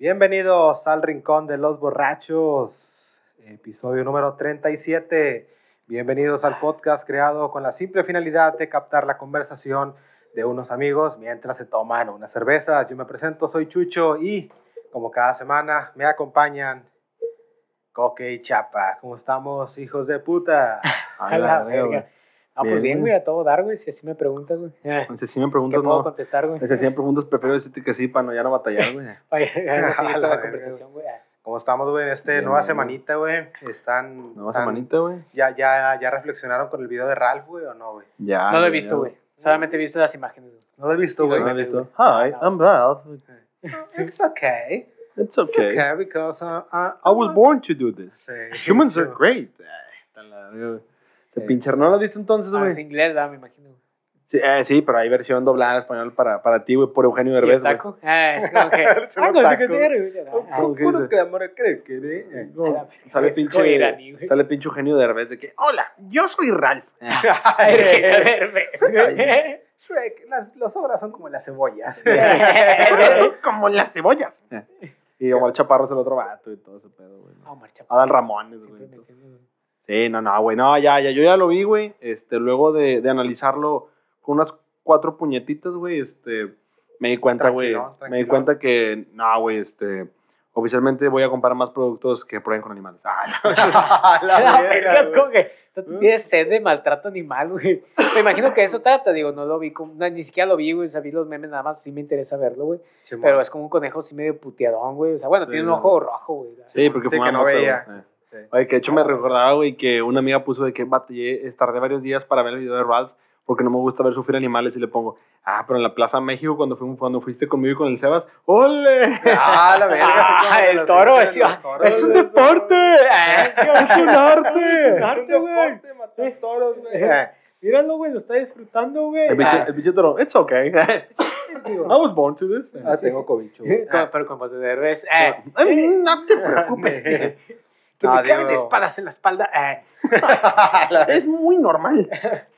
Bienvenidos al Rincón de los Borrachos, episodio número 37. Bienvenidos al podcast creado con la simple finalidad de captar la conversación de unos amigos mientras se toman una cerveza. Yo me presento, soy Chucho y como cada semana me acompañan Coque y Chapa. ¿Cómo estamos, hijos de puta? A la verga. Ah, pues Bien, güey. a todo dar, güey, si así me preguntas, güey. Eh, Si sí me ¿Qué preguntas, puedo no. contestar, güey? Si sí me preguntas, prefiero decirte que sí para no ya no batallar, güey. Oye, vamos a seguir A con la la verga, conversación, güey. Ah, ¿Cómo estamos, güey, en esta Bien, nueva bien, semanita, güey? Están... Nueva están- semanita, güey. ¿Ya, ya, ¿Ya reflexionaron con el video de Ralph, güey, o no, güey? Ya. No lo he visto, güey. Solamente he visto las imágenes, güey. No lo he visto, güey. No lo he visto. Hi, I'm Ralph. It's okay. It's It's okay. okay because uh, uh, I was born to do this. Sí. Humans are great. Se pinche, ¿no lo has visto entonces, Ah, güey? es inglés, va, me imagino. Sí, eh, sí, pero hay versión doblada en español para, para ti, güey, por Eugenio ¿Y Derbez, güey. taco? Ah, es como que... Que te güey. ¿Cómo que Puro dice? que amor cree que de- Como- A la verga, Sale pinche, iraní, güey. sale pinche Eugenio Derbez de que, hola, yo soy Ralph. Ay, Shrek, las, las obras son como las cebollas. Son como las cebollas. Y Omar Chaparro es el otro vato y todo ese pedo, güey. Omar Chaparro. Adal Ramones, güey. Sí, no, no, güey. No, ya, ya, yo ya lo vi, güey. Este, luego de, de analizarlo con unas cuatro puñetitas, güey, este, me di cuenta, güey. Me di cuenta que, no, güey, este, oficialmente voy a comprar más productos que prueben con animales. Ah, la La verga, verga, es como que tú tienes sed de maltrato animal, güey. Me imagino que eso trata, digo, no lo vi, como, no, ni siquiera lo vi, güey, o sea, vi los memes nada más, sí me interesa verlo, güey. Simón. Pero es como un conejo así medio puteadón, güey. O sea, bueno, Sí, tiene un ojo rojo, güey. Sí, porque Sí, fue que no veía. Eh. Sí. Oye, que de hecho me recordaba, güey, que una amiga puso de que batallé, tardé varios días para ver el video de Ralph porque no me gusta ver sufrir animales y le pongo, ah, pero en la Plaza México cuando, fuimos, cuando fuiste conmigo y con el Sebas, ¡ole! Ah, la verga. Ah, así como el toro, los toros, es un deporte. Ah, es ¡Es un arte! Es un arte, güey. matar toros, güey. Eh, Míralo, güey, lo está disfrutando, güey. El bicho, Ah, el bicho toro, it's okay. I was born to this. Ah, tengo cobicho, como- pero como de derbez. Eh, no te preocupes. Que Ah, me digo- espadas en la espalda. Eh, es muy normal.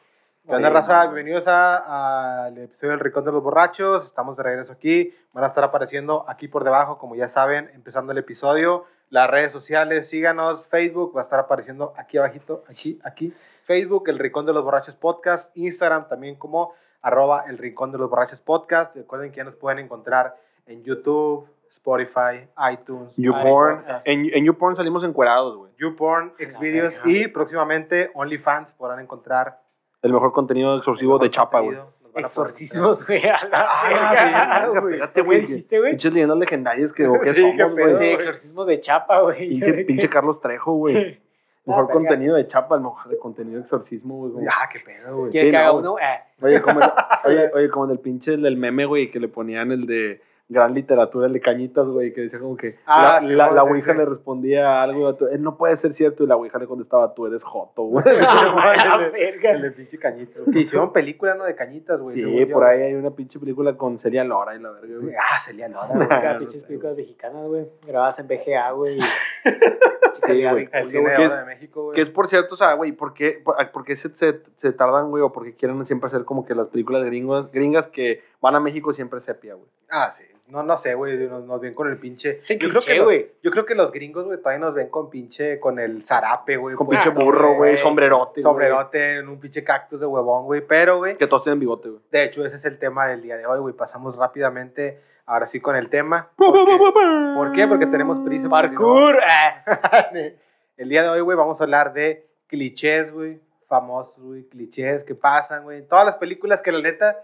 ¿Qué onda, raza? Bienvenidos al episodio del Rincón de los Borrachos. Estamos de regreso aquí. Van a estar apareciendo aquí por debajo, como ya saben, empezando el episodio. Las redes sociales, síganos. Facebook va a estar apareciendo aquí abajito, aquí, aquí. Facebook, El Rincón de los Borrachos Podcast. Instagram también como arroba El Rincón de los Borrachos Podcast. Recuerden que ya nos pueden encontrar en YouTube, Spotify, iTunes, YouPorn. Ah, En, en YouPorn salimos encuerados, güey. YouPorn, Xvideos y próximamente OnlyFans podrán encontrar El mejor contenido exorcivo de Chapa, güey. exorcismos, güey. A la Ah, güey. Espérate, ¿Qué güey. dijiste, güey? Pinches leyendas legendarias que, o qué Sí, somos, qué güey. exorcismo de chapa, güey. Pinche, pinche Carlos Trejo, güey. Mejor contenido de Chapa, el mejor de contenido de exorcismo, güey. Ah, qué pedo, güey. ¿Quieres Sí, que haga no. uno? Eh, Oye, como el, oye, oye, como del pinche del meme, güey, que le ponían el de gran literatura, el de cañitas, güey, que decía como que Ah, la, sí, la, la ouija sí. le respondía algo, a tu- "Eh, no puede ser cierto, y la ouija le contestaba, tú eres joto, güey. el, verga. el de pinche cañitas. Que hicieron película, ¿no? De cañitas, güey. Sí, yo. por ahí hay una pinche película con Celia Lora y la verga, güey. Ah, Celia Lora, Ah, güey. Pinches películas mexicanas, güey. Grabadas en BGA, güey. Sí, güey. El Lo cine de es- México, güey. Que es por cierto, o sea, güey, ¿por qué, por, por qué se, se, se tardan, güey? O porque quieren siempre hacer como que las películas gringas, gringas que van a México siempre sepia, güey. Ah, sí. No, no sé, güey. Nos, nos ven con el pinche. Ese yo, creo que los, güey. yo creo que los gringos, güey, todavía nos ven con pinche. Con el zarape, güey. Con puesto, pinche burro, güey, sombrerote. Sombrerote en un pinche cactus de huevón, güey. Pero, güey. Que todos tienen bigote, güey. De hecho, ese es el tema del día de hoy, güey. Pasamos rápidamente, ahora sí, con el tema. Porque- ¿Por qué? Porque tenemos prisa. Parkour. eh. el día de hoy, güey, vamos a hablar de clichés, güey. Famosos, güey. Clichés que pasan, güey. Todas las películas que la neta,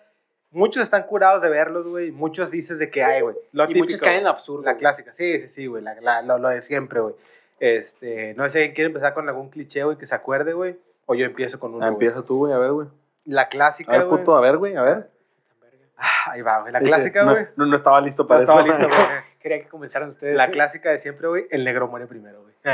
muchos están curados de verlos, güey. Muchos dices de que hay, güey. Lo Y típico, muchos caen en lo absurdo. La güey. clásica, sí, sí, sí, güey. La, la- lo, lo de siempre, güey. Este, no sé si alguien quiere empezar con algún cliché, güey, que se acuerde, güey. O yo empiezo con uno. Ah, empieza tú, güey, a ver, güey. La A clásica, ver, güey. puto, a ver, güey, a ver. Ah, ahí va, güey. La Dice, clásica, no, güey. No, no estaba listo No para estaba eso. listo, güey. Quería que comenzaran ustedes. La güey. clásica de siempre, güey. El negro muere primero, güey. Sí,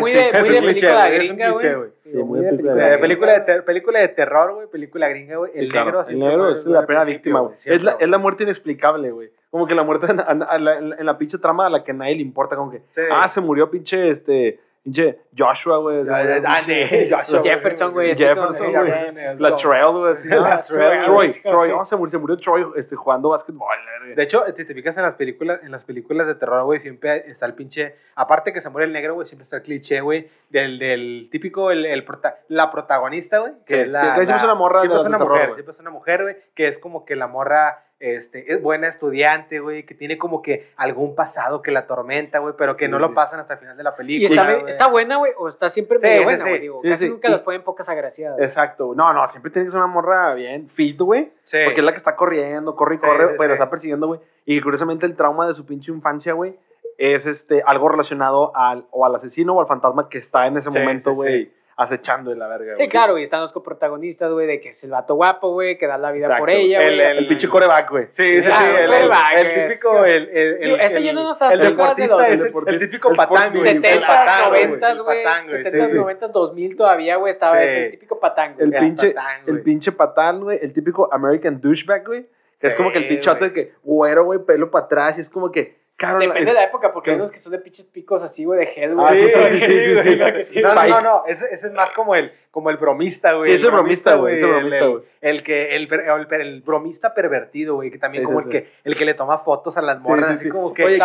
muy de, película gringa, güey. güey. Sí, muy de película de ter- película de terror, güey. Película gringa, güey. El Sí, claro. negro. El siempre negro muere es la primera víctima, güey. Es la, es la muerte inexplicable, güey. Como que la muerte en, en- en la, en la pinche trama a la que a nadie le importa, como que, Sí. ah, se murió pinche, este, Pinche Joshua, güey. Ya, pinche- Joshua, Jefferson, güey. Jefferson, güey. La Trail, güey. ¿no? La Troy, Trail, Troy. Oh, se murió, Troy este, jugando básquetbol. De hecho, te, te fijas en las películas, en las películas de terror, güey, siempre está el pinche, aparte que se muere el negro, güey, siempre está el cliché, güey, del, del típico, el, el prota- la protagonista, güey, que Sí, es la, sí, siempre es una morra siempre es una mujer, güey. siempre es una mujer, güey, que es como que la morra, este, es buena estudiante, güey, que tiene como que algún pasado que la atormenta, güey, pero que Sí, no sí. lo pasan hasta el final de la Y película, está, güey. está buena, güey, o está siempre Sí, medio sí, buena, sí. güey. Digo, casi sí. nunca Y- las ponen pocas agraciadas. Exacto. No, no, siempre tiene que ser una morra bien fit, güey. Sí. Porque es la que está corriendo, corre y Sí, corre, sí, pero sí. está persiguiendo, güey. Y curiosamente el trauma de su pinche infancia, güey, es este, algo relacionado al, o al asesino o al fantasma que está en ese Sí, momento, sí, güey, sí. Acechando de la verga, Sí, güey. claro, y están los coprotagonistas, güey, de que es el vato guapo, güey, que da la vida Exacto. por ella, El- güey. el- El pinche coreback, güey. Sí, sí, sí, Claro, el, el- el es típico, el, el, el- ese el- ya no nos el deportista los- es el el, típico el patán, güey. 70, El patán, güey, 90, el güey. patán, güey, 70, sí, sí. 90, 2000 todavía, güey, estaba Sí. ese típico patán, güey. El El pinche, patán, el güey. pinche patán, güey, el típico American douchebag, güey. Que es Sí, como que el pinchato de que güero, güey, pelo para atrás, y es como que, claro, Depende de la época, porque hay unos que son de pinches picos así, güey, de gel, Ah, güey. sí, sí, sí, sí, sí, güey, sí. No, no, no, no, ese, ese es más como el, como el bromista, güey. Sí, es el bromista, güey, es el el- bromista, el- güey. El, que, el, per- el, bromista pervertido, güey, que también Sí, como sí, el, sí. que, el que le toma fotos a las morras, Sí, sí, así sí. como que... Oye,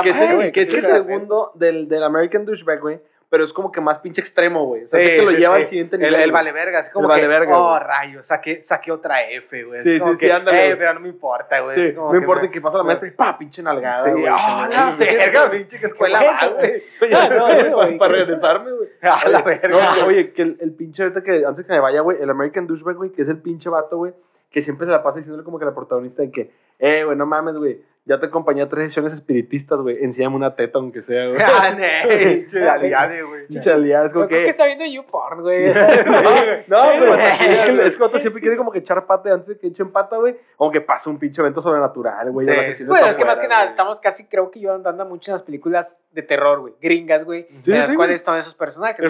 que es, el, segundo del, del American douchebag, güey. Pero es como que más pinche extremo, güey. O sea, Sí, sé que lo sí, lleva sí. al siguiente El, nivel. el vale verga, así como El que, vale verga, oh, rayos, saqué, saqué otra F, güey. Sí, sí, que, sí, ándale, "Eh, güey". pero no me importa, güey. No importa me- que pasa la maestra y pa, pinche nalgada, güey. oh, la verga, pinche que escuela va, güey. Para, güey, para ¿qué regresarme, güey. A la Oye, verga. oye, que el, pinche ahorita que antes que me vaya, güey, el American douchebag, güey, que es el pinche vato, güey, que siempre se la pasa diciéndole como que la protagonista de que, eh, güey, no mames, güey, ya te acompañé a tres sesiones espiritistas, güey, enséñame una teta aunque sea, güey. Ah, aliade, güey. Pinche aliada, es como que que... está viendo YouPorn, güey. No, pero es que, el siempre quiere como que echar pata antes de que echen pata, güey. Aunque pase un pinche evento sobrenatural, güey. Sí. Bueno, es que más que nada, estamos casi, creo que yo andando mucho en las películas de terror, güey, gringas, güey, Sí, en las sí, cuales están esos personajes,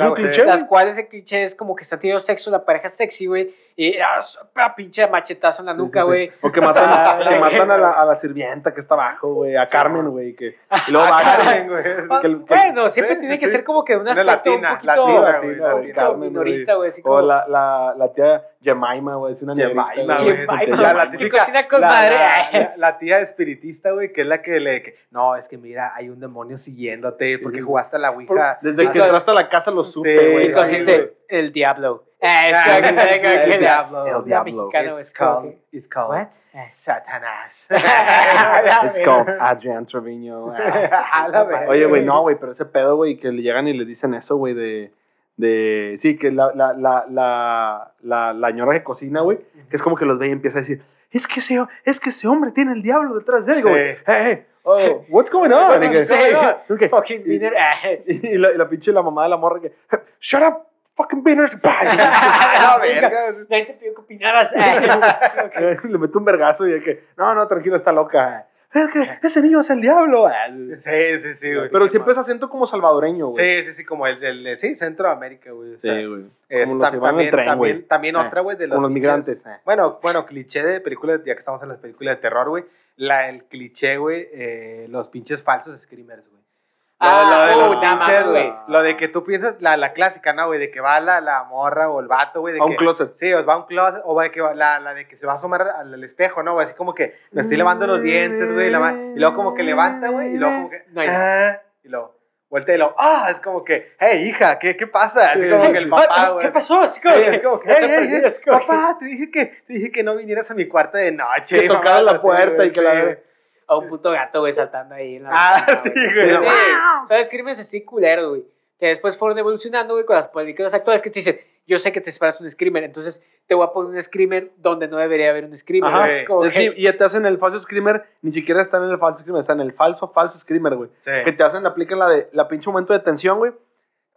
Las cuales el cliché es como que está teniendo sexo la pareja sexy, güey, y ah, pinche machetazo en la nuca, sí, sí. güey. O que matan, sea, que matan a, la, a la sirvienta que está abajo, güey. A Carmen, güey. Que, y luego Ah. Carmen, güey. Ah, bueno, siempre sí, tiene que sí. ser como que un Una aspecto latina, un poquito, latina, latina, Carmen, minorista, güey, así O como... la, la, la tía Jemima, güey. Es una Jemima, negrita, güey. La, la que típica, cocina con la, madre. la- la- la tía espiritista, güey, que es la que le... que, no, es que mira, hay un demonio siguiéndote porque Sí. jugaste a la ouija. Desde que hace- entraste a la casa lo supe, güey. el diablo. Ah, es Ah, como que se ve como el diablo. El diablo. güey, It's called, que- it's called What? Ah. Satanás. It's called Adrian Trevino. A la verga. Oye, güey, no, güey, pero ese pedo, güey, que le llegan y le dicen eso, güey, de, de... Sí, que la, la, la, la, la, la señora que cocina, güey, que es como que los ve y empieza a decir, es que ese, es que ese hombre tiene el diablo detrás de él. Y digo, Sí. güey, hey, hey, oh, what's going on? What's Y going on? y que- Fucking winner. Ah. y, la, y la pinche la mamá de la morra que, shut up, fucking beaners. La verga. Nadie te pidió que opinaras. Le mete un vergazo y que, no, no, tranquilo, está loca. Es que ese niño es el diablo. Sí, sí, sí, güey. Pero siempre es acento como salvadoreño, güey. Sí, sí, sí, como el del sí, Centroamérica, güey. o sea, Sí, güey. también, tren, también, güey. también Eh, otra, güey, de los, Como los migrantes. eh. Bueno, bueno, cliché de películas, ya que estamos en las películas de terror, güey. La, el cliché, güey, eh, los pinches falsos screamers, güey. Lo- Ah, lo de los uh, nada pinches, güey. Lo de que tú piensas, la, la clásica, ¿no, güey? De que va la, la morra o el vato, güey. de A un que- closet. Sí, o va a un closet, o va de que va- la, la de que se va a asomar al, al espejo, ¿no? güey? Así como que me estoy lavando los dientes, güey, la y luego como que levanta, güey, y luego como que, No hay ah, y luego vuelta y luego, ah, es como que, hey, hija, ¿qué, qué pasa? Así Sí, como que el papá, güey. ¿Qué pasó? Así Sí, como es como que, hey, hey, hey, como que- papá, te dije que, te dije que no vinieras a mi cuarto de noche. Que mamadas la puerta y que la-. A un puto gato, güey, saltando ahí. En la Ah, ventana, sí, güey. güey. Sí, ¿Sabes? Crímenes así culeros, güey. Que después fueron evolucionando, güey, con las películas actuales que te dicen, yo sé que te esperas un screamer, entonces te voy a poner un screamer donde no debería haber un screamer. Ajá, Es como decir, y ya te hacen el falso screamer, ni siquiera está en el falso screamer, está en el falso, falso screamer, güey. Sí. Que te hacen, aplican la de la pinche momento de tensión, güey.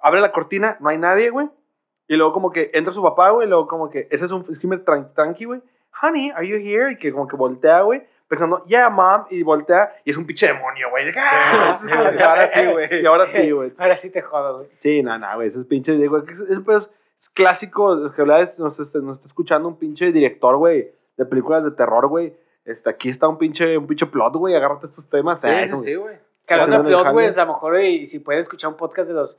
Abre la cortina, no hay nadie, güey. Y luego como que entra su papá, güey, y luego como que ese es un screamer tran- tranqui, güey. Honey, are you here? Y que como que voltea, güey, pensando, yeah, mom, y voltea, y es un pinche demonio, güey. Sí, sí, ahora sí, güey. Y ahora sí, güey. Ahora sí te jodo, güey. Sí, no, no, güey, esos pinches, digo, es, es, pues, es clásico, que habla de- nos, está- nos está escuchando un pinche director, güey, de películas de terror, güey. Este, aquí está un pinche, un pinche plot, güey, agárrate estos temas. Sí, eh, sí, sí, güey. Que hablando de plot, güey, jale. a lo mejor, y si puedes escuchar un podcast de los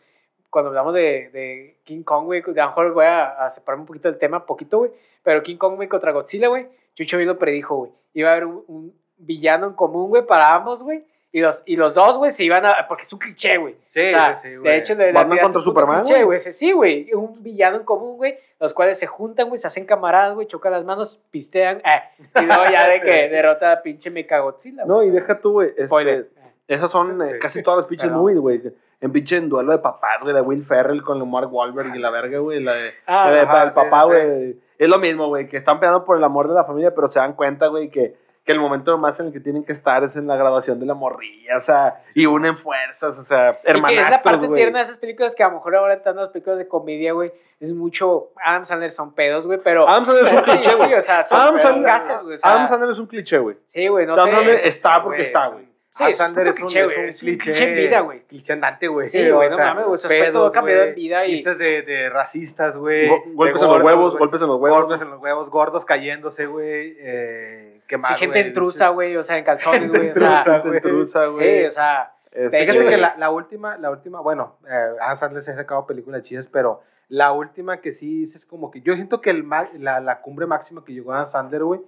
cuando hablamos de, de King Kong, güey, a lo mejor voy a, a separarme un poquito del tema, poquito, güey, pero King Kong, güey, contra Godzilla, güey, Chucho lo predijo, güey. Iba a haber un, un villano en común, güey, para ambos, güey. Y los, y los dos, güey, se iban a... Porque es un cliché, güey. Sí, O sea, sí, sí, güey. de hecho, le, le Batman contra Superman, cliché, güey. Sí, güey. Un villano en común, güey. Los cuales se juntan, güey, se hacen camaradas, güey, chocan las manos, pistean. eh, y luego ya de que derrota a pinche Mechagodzilla. No, y deja tú, güey. este. Esas son eh, Sí. casi todas las pinches Pero- movies, güey. En pinche en duelo de papás, güey, de Will Ferrell con el Mark Wahlberg y la verga, güey. La de, Ah, la de ajá, el papá, sí. güey. Es lo mismo, güey, que están peleando por el amor de la familia, pero se dan cuenta, güey, que, que el momento más en el que tienen que estar es en la graduación de la morrilla, o sea, y unen fuerzas, o sea, Y que es la hermanastros, parte güey. tierna de esas películas que a lo mejor ahora están las películas de comedia, güey. Es mucho. Adam Sandler son pedos, güey, pero. Adam Sandler es un Sí, cliché, sí, güey. o sea, son Adam Sandler- gases, güey. O sea, Adam Sandler es un cliché, güey. Sí, güey, no Adam sé. Sandler sí, está sí, porque está, güey. Sí, Adam es un cliché, güey. Es un cliché, cliché en vida, güey. Cliché andante, güey. Sí, güey, no o sea, mames, güey, su aspecto pedos, ha cambiado en vida y- Chistes de, de racistas, güey. Go- golpes en los huevos, güey. golpes en los huevos. Golpes en los huevos, gordos cayéndose, güey. Eh, ¿Qué Sí, más, gente güey? intrusa, güey, o sea, en calzones, Gente güey. O sea, intrusa, Gente güey. sí, o sea, Este, Fíjate que la, la última, la última, bueno, eh, Adam Sandler se ha sacado películas chidas, pero la última que sí es como que yo siento que el, la, la cumbre máxima que llegó Adam Sandler, güey,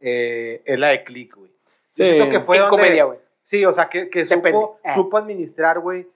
eh, es la de Click, güey. Sí. siento que fue en donde, comedia, güey. Sí, o sea, que, que Depende. supo, supo administrar, güey,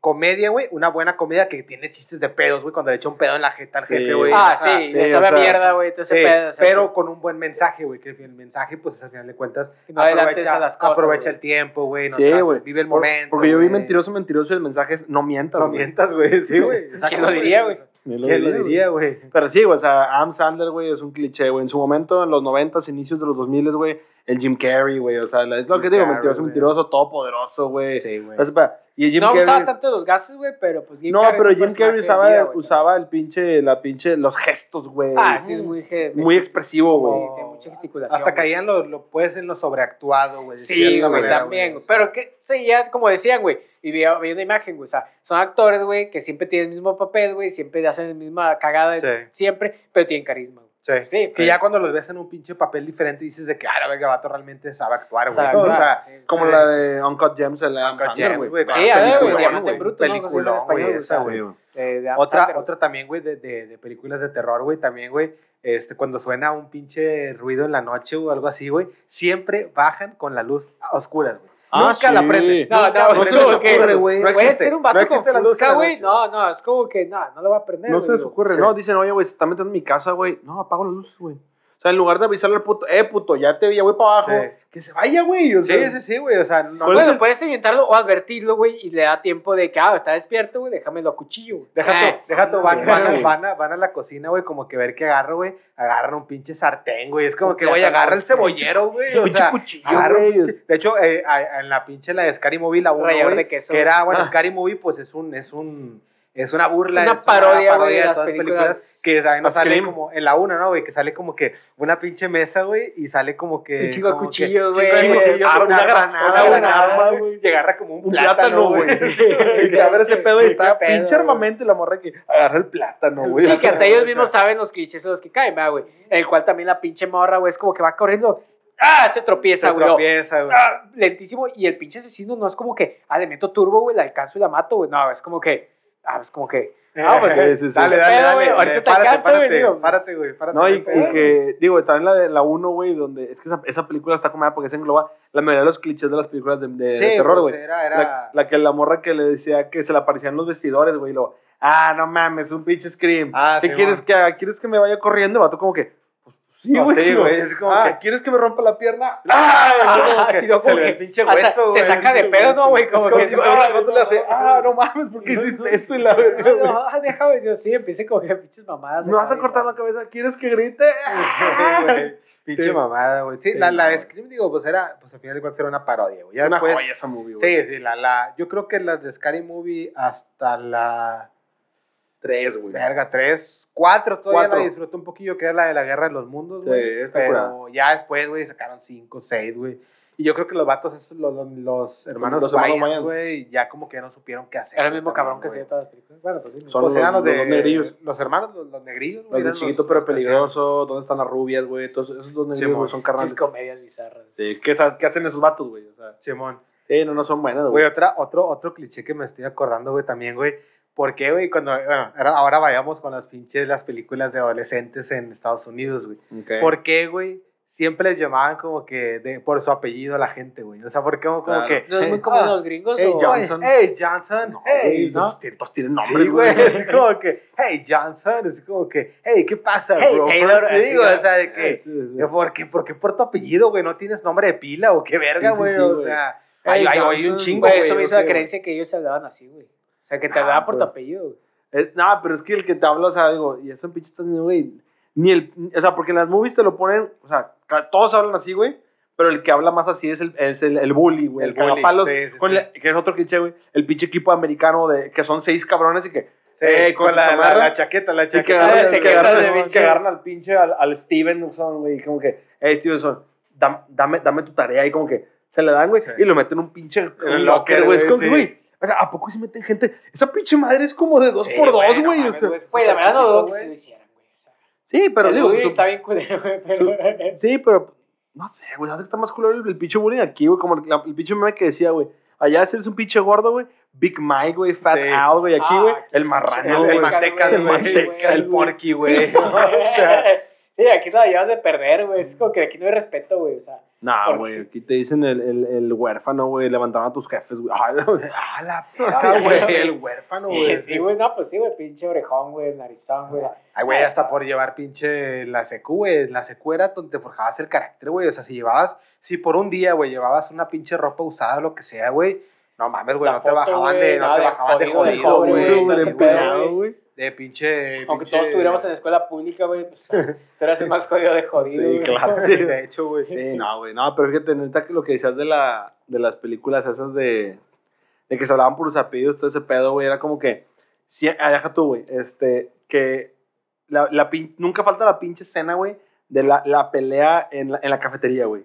comedia, güey, una buena comedia que tiene chistes de pedos, güey, cuando le echa un pedo en la jeta al Sí. jefe, güey. Ah, o sea, sí, sí, le sabe sea, mierda, güey, todo ese Sí, pedo. o sea, pero sí. con un buen mensaje, güey, que el mensaje, pues, al final de cuentas, Que no adelantes a las cosas, aprovecha el tiempo, güey, no Sí, güey. vive el Por- momento, Porque yo vi mentiroso, mentiroso y el mensaje es no mientas, No mientas, güey, sí, güey. ¿Quién lo diría, güey? ¿Quién lo diría, güey? Pero sí, güey, o sea, Adam Sandler, güey, es un cliché, güey. En su momento, en los 90s, inicios de los 2000, güey, el Jim Carrey, güey, o sea, la- es lo Jim que digo, Carrey, mentiroso, güey. mentiroso, todopoderoso, güey. Sí, güey. O sea, Y el Jim no Carrey... usaba tanto los gases, güey, pero pues Jim no, Carrey pero Jim Carrey usaba, vida, el pinche, la pinche, los gestos, güey. Ah, sí, es muy... ge- Muy expresivo, güey. Sí, tiene mucha gesticulación. Hasta caían lo, lo puedes en lo sobreactuado, güey. Sí, güey, también. Pero que seguía, como decían, güey, y veía, veía una imagen, güey. O sea, son actores, güey, que siempre tienen el mismo papel, güey, siempre hacen la misma cagada, Sí. siempre, pero tienen carisma, güey. Sí. Sí, que ya cuando los ves en un pinche papel diferente dices de que, ah, la verga, vato realmente sabe actuar, güey. Sabe O sea, sí. Como la de Uncut Gems, el Uncut Gems, güey. güey. Sí, a ver, güey, Diamante. Bruto, ¿no? Peliculón, español, güey, esa, güey. Adam Otra, otra también, güey, de, de, de películas de terror, güey, también, güey, este, cuando suena un pinche ruido en la noche o algo así, güey, siempre bajan con la luz a oscuras, güey. Ah, Nunca la sí. prenden. No, nunca no, la es como no que- ocurre, güey. No Puede existe, ser un vato no con la fusca, la güey. No, no, es como que, no, no lo va a prender, No güey, se les ocurre, Sí. no, dicen, oye, güey, se está metiendo en mi casa, güey. No, apago las luces, güey. O sea, en lugar de avisarle al puto, eh, puto, ya te vi, ya voy para abajo, Sí. que se vaya, güey. O Sí, sea, sí, sí, güey, o sea, no, Bueno, eso- puedes inventarlo o advertirlo, güey, y le da tiempo de que, ah, está despierto, güey, déjamelo a cuchillo, güey. Deja Eh, tú, deja tú, van, sí, van, a- güey. van, a, van a la cocina, güey, como que ver qué agarro, güey. Agarran un pinche sartén, güey. Es como que, güey, agarra el güey. cebollero, güey. O pinche sea, cuchillo, agarra güey. De hecho, eh, a- a- en la pinche, la de Scary Movie, la 1, Rallador güey, de queso, que era, güey. bueno, Ah. Scary Movie, pues es un, es un, es una burla. Una parodia, güey, de las todas películas. Que ahí nos sale como, en la 1, ¿no, güey? Que sale como que una pinche mesa, güey, y sale como que... Un chingo de que- cuchillos, de güey. cuchillos, Ah, un una granada, una una granada, arma, güey. Y agarra como un, plátano, güey. Y que a ver ese pedo y ¿Qué está pedo, pinche armamento y la morra que agarra el plátano, güey. Sí, que hasta ellos mismos saben los clichés en los que caen, ¿verdad, güey. El cual también la pinche morra, güey, es como que va corriendo, ¡ah! Se tropieza, Se güey. o, tropieza, güey. "Ah", lentísimo. Y el pinche asesino no es como que, ah, le meto turbo, güey, la alcanzo y la mato, güey. No, es como que, ah, es como que, ah, pues Sí, sí, sí. Dale, dale, pedo, dale. ahorita te alcanzo, güey, párate, digo, pues. párate, güey, párate. No, y, que, digo, también la de la 1, güey, donde es que esa, esa película está comida porque se engloba la mayoría de los clichés de las películas de, de- de Sí, terror, pues, güey. Era, era... La, la que la morra que le decía que se le aparecían los vestidores, güey, y lo, ah, no mames, un pinche scream. Ah, ¿Qué sí, quieres mon. que haga? ¿Quieres que me vaya corriendo? El vato como que, pues sí, No, güey. sí, güey, es como ah, que- ¿quieres que me rompa la pierna? Ah, Ah, que sí, no, se como que pinche hueso, se güey. saca de pedo, ¿no, güey? Como como que, que, ah, el vato le hace, ah, no mames, ¿por qué hiciste eso? Y la verga, No, güey. no, ah, déjame, Dios, sí, empiece a coger pinches mamadas. ¿Me vas a cortar la cabeza? ¿Quieres que grite? Güey, Pinche mamada, güey. Sí, la, la no. de Scream, digo, pues era, pues al final de cuentas era una parodia, güey. Una después, joya esa movie, güey. Sí, sí, la, la, yo creo que las de Scary Movie hasta la, Tres, güey. verga, tres, cuatro, todavía Cuatro. la disfruté un poquillo, que era la de la Guerra de los Mundos, Sí, güey. está pero curada. ya después, güey, sacaron cinco, seis, güey. Y yo creo que los vatos, esos, los, los, los hermanos Los hermanos Wayans, güey, ya como que ya no supieron qué hacer. Era el mismo también, cabrón que hacía todas las películas. Bueno, pues sí. Son Pues eran los- los, de, los negrillos. Los hermanos, los, los negrillos, Los güey. de eran chiquito los- pero los peligroso, ¿dónde están las rubias, güey? Todos esos dos negrillos Simón. son Esas carnales. comedias bizarras. Sí, ¿qué, sabes- ¿Qué hacen esos vatos, güey? O sea, Simón. sí, no, no son buenas, Güey, güey. otra, otro, otro cliché que me estoy acordando, güey, también, güey. ¿Por qué, güey? Cuando, bueno, ahora, vayamos con las pinches, las películas de adolescentes en Estados Unidos, güey. Ok. ¿Por qué, güey? Siempre les llamaban como que de, por su apellido a la gente, güey. O sea, ¿por qué como, como Claro. que... ¿No es muy en ah, los gringos? hey, o- Johnson. Hey, Johnson. No, hey, ¿no? todos tienen- todos tienen nombres, Sí, güey. Es como que, hey, Johnson. Es como que, hey, ¿qué pasa, Hey, bro? Taylor, ¿Qué así, digo? ¿no? O sea, de que... Sí, sí. ¿Por qué, ¿Por qué por tu apellido, güey? ¿No tienes nombre de pila o qué verga, Sí, sí, güey? sí, o sea, Hey, hay, hay- hay un chingo, Güey, eso me ¿o hizo la creencia que ellos se hablaban así, güey. O sea, que te Nah, hablaban por tu pues. apellido, güey. Eh, no, pero es que el que te habla, o sea, digo, y eso en pinche güey, ni el, o sea, porque en las movies te lo ponen, o sea, todos hablan así, güey, pero el que habla más así es el, es el, el bully, güey, el, El bully, cagapalos, sí, sí, con sí. que es otro cliché, güey, el pinche equipo americano de, que son seis cabrones y que, Sí, Eh, con con la, la, la chaqueta, la y que chaqueta. agarran, la que chaqueta agarran- de que agarran al pinche, al, al Stevenson, güey, y como que, hey, Stevenson, dam- dame, dame tu tarea, y como que se le dan, güey, Sí. y lo meten en un pinche el locker, locker, güey, es como güey, o sea, ¿a poco se meten gente? Esa pinche madre es como de dos Sí, por dos, güey, no güey, o sea, güey. La verdad no dudo que sí lo hicieran, güey. O sea, Sí, pero el digo, bullying su- está bien culero, güey, pero... sí, pero no sé, güey, hace que está más culero el, el pinche bullying aquí, güey, como la- el pinche meme que decía, güey. Allá si eres un pinche gordo, güey, Big Mike, güey, Fat Sí. Al, güey, aquí, Ah, güey, aquí, el El, marrano, el güey. mantecas, el güey. El güey. porky, güey. O sea, Sí, aquí no la llevas de perder, güey. Es como que aquí no hay respeto, güey. O sea, No, ¿Por güey, aquí te dicen el, el, el huérfano, güey, levantaron a tus jefes, güey. Ah, la perra, güey. El huérfano, güey. sí, güey, no, pues sí, güey, pinche orejón, güey, narizón, güey. Ay, güey, hasta por llevar pinche la secu, güey. La secu era donde te forjabas el carácter, güey. O sea, si llevabas, si por un día, güey, llevabas una pinche ropa usada o lo que sea, güey. No mames, güey, La no te bajaban güey, de, no nada te bajaban de jodido, güey. De pinche. Aunque pinche- todos estuviéramos en escuela pública, güey, pues, tú eras el más jodido de jodido, Sí, claro. Sí, de hecho, güey. Sí, no, güey, no, pero fíjate, neta, que lo que decías de, la, de las películas esas de, de que se hablaban por los apellidos, todo ese pedo, güey, era como que, sí, ah, deja tú, güey, este, que la, la pin- nunca falta la pinche escena, güey, de la, la pelea en la, en la cafetería, güey.